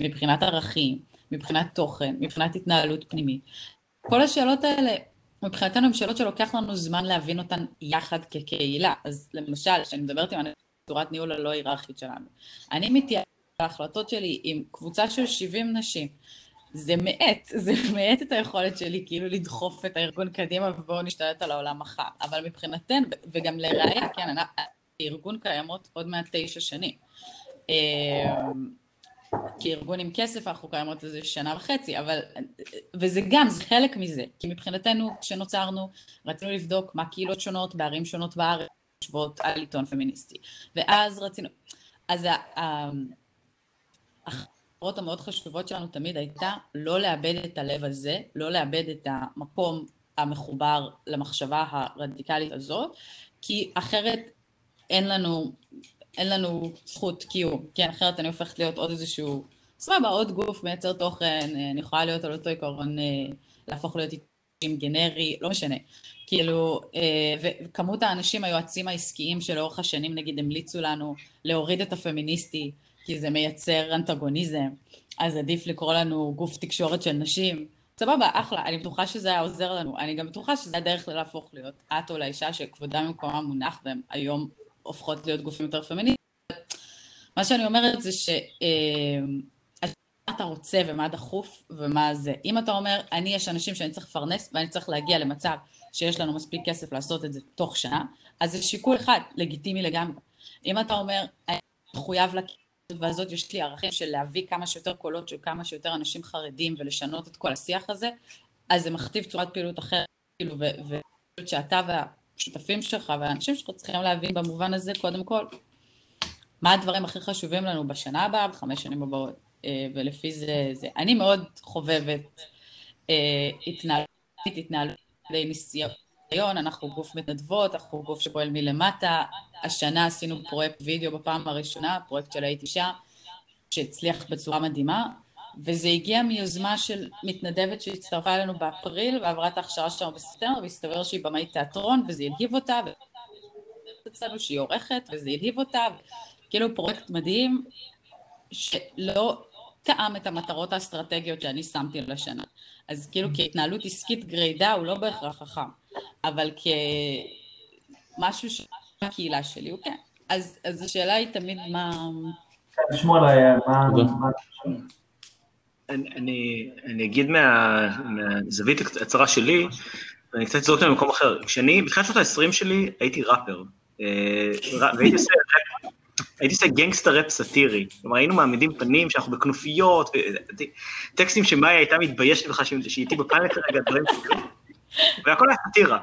מבחינת ערכים, מבחינת תוכן, מבחינת התנהלות פנימית. כל השאלות האלה, מבחינתנו הן שאלות שלוקח לנו זמן להבין אותן יחד כקהילה. אז למשל, כשאני מדברת עם צורת ניהול הלא היררכית שלנו, אני מתייעצת בהחלטות שלי עם קבוצה של 70 נשים, זה מאט, זה מאט את היכולת שלי כאילו לדחוף את הארגון קדימה ובואו נשתלט על העולם מחר. אבל מבחינתנו, וגם לראיה, כן, הארגון קיימות עוד מעט תשע שנים. אמ, כארגון עם כסף אנחנו קיימות איזה שנה וחצי, אבל, וזה גם, זה חלק מזה, כי מבחינתנו כשנוצרנו רצינו לבדוק מה קהילות שונות בערים שונות בארץ חושבות על עיתון פמיניסטי, ואז רצינו, אז החברות המאוד חשובות שלנו תמיד הייתה לא לאבד את הלב הזה, לא לאבד את המקום המחובר למחשבה הרדיקלית הזאת, כי אחרת אין לנו, אין לנו זכות קיום, כן, אחרת אני הופכת להיות עוד איזשהו, סבבה, עוד גוף מייצר תוכן, אני יכולה להיות על אותו עיקרון, אה, להפוך להיות עם גנרי, לא משנה. כאילו, אה, וכמות האנשים, היועצים העסקיים שלאורך השנים נגיד המליצו לנו להוריד את הפמיניסטי כי זה מייצר אנטגוניזם, אז עדיף לקרוא לנו גוף תקשורת של נשים. סבבה, אחלה, אני בטוחה שזה היה עוזר לנו. אני גם בטוחה שזה הדרך להפוך להיות את או לאישה שכבודה במקומה מונח והם היום הופכות להיות גופים יותר פמיניסטיים. מה שאני אומרת זה ש... אה, מה אתה רוצה ומה דחוף ומה זה. אם אתה אומר, אני יש אנשים שאני צריך לפרנס ואני צריך להגיע למצב שיש לנו מספיק כסף לעשות את זה תוך שנה, אז זה שיקול אחד, לגיטימי לגמרי. אם אתה אומר, אני מחויב והזאת יש לי ערכים של להביא כמה שיותר קולות של כמה שיותר אנשים חרדים ולשנות את כל השיח הזה, אז זה מכתיב צורת פעילות אחרת, כאילו, ושאתה והשותפים שלך והאנשים שלך צריכים להבין במובן הזה, קודם כל, מה הדברים הכי חשובים לנו בשנה הבאה, בחמש שנים הבאות, אה, ולפי זה, זה. אני מאוד חובבת אה, התנהלות, התנהלות די ניסיון, אנחנו גוף מתנדבות, אנחנו גוף שפועל מלמטה, השנה עשינו פרויקט וידאו בפעם הראשונה, פרויקט של הייתי שם, שהצליח בצורה מדהימה, וזה הגיע מיוזמה של מתנדבת שהצטרפה אלינו באפריל ועברה את ההכשרה שלנו בספטמבר, והסתבר שהיא במאית תיאטרון וזה הלהיב אותה, אצלנו שהיא עורכת וזה הלהיב אותה, כאילו פרויקט מדהים שלא טעם את המטרות האסטרטגיות שאני שמתי לשנה. אז כאילו כהתנהלות עסקית גרידא הוא לא בהכרח חכם, אבל כמשהו הקהילה שלי, אוקיי. אז, אז השאלה היא תמיד מה... כן, שמואל, מה... אני, אני אגיד מה, מהזווית הצרה שלי, ואני קצת אזרוק למקום אחר. כשאני, בתחילת שנות ה-20 שלי, הייתי ראפר. אה, והייתי עושה, הייתי עושה גנגסטר ראפ סאטירי. כלומר, היינו מעמידים פנים שאנחנו בכנופיות, טקסטים שמאיה הייתה מתביישת בכלל שהיא איתי בפאנל כרגע, דברים כאלה. והכל היה סאטירה.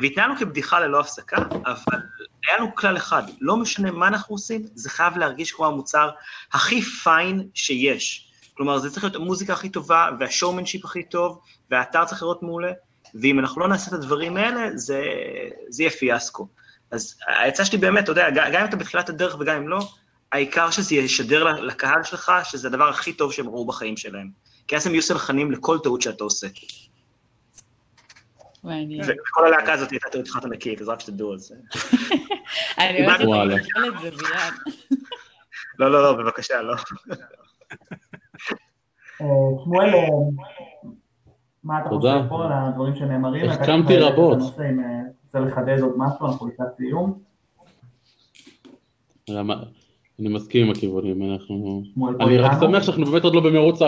והתנהלנו כבדיחה ללא הפסקה, אבל היה לנו כלל אחד, לא משנה מה אנחנו עושים, זה חייב להרגיש כמו המוצר הכי פיין שיש. כלומר, זה צריך להיות המוזיקה הכי טובה, והשואומנשיפ הכי טוב, והאתר צריך לראות מעולה, ואם אנחנו לא נעשה את הדברים האלה, זה, זה יהיה פיאסקו. אז העצה שלי באמת, אתה יודע, גם אם אתה בתחילת הדרך וגם אם לא, העיקר שזה ישדר לקהל שלך, שזה הדבר הכי טוב שהם ראו בחיים שלהם. כי אז הם יהיו סלחנים לכל טעות שאתה עושה. מעניין. וכל הלהקה הזאת הייתה טעות תחת ענקית, אז רק שתדעו על זה. אני אוהבת את זה ביד. לא, לא, לא, בבקשה, לא. שמואל, מה אתה חושב פה על הדברים שנאמרים? החכמתי רבות. אם רוצה לחדד עוד משהו, אנחנו לקראת סיום. אני מסכים עם הכיוונים, אנחנו... אני רק שמח שאנחנו באמת עוד לא במרוץ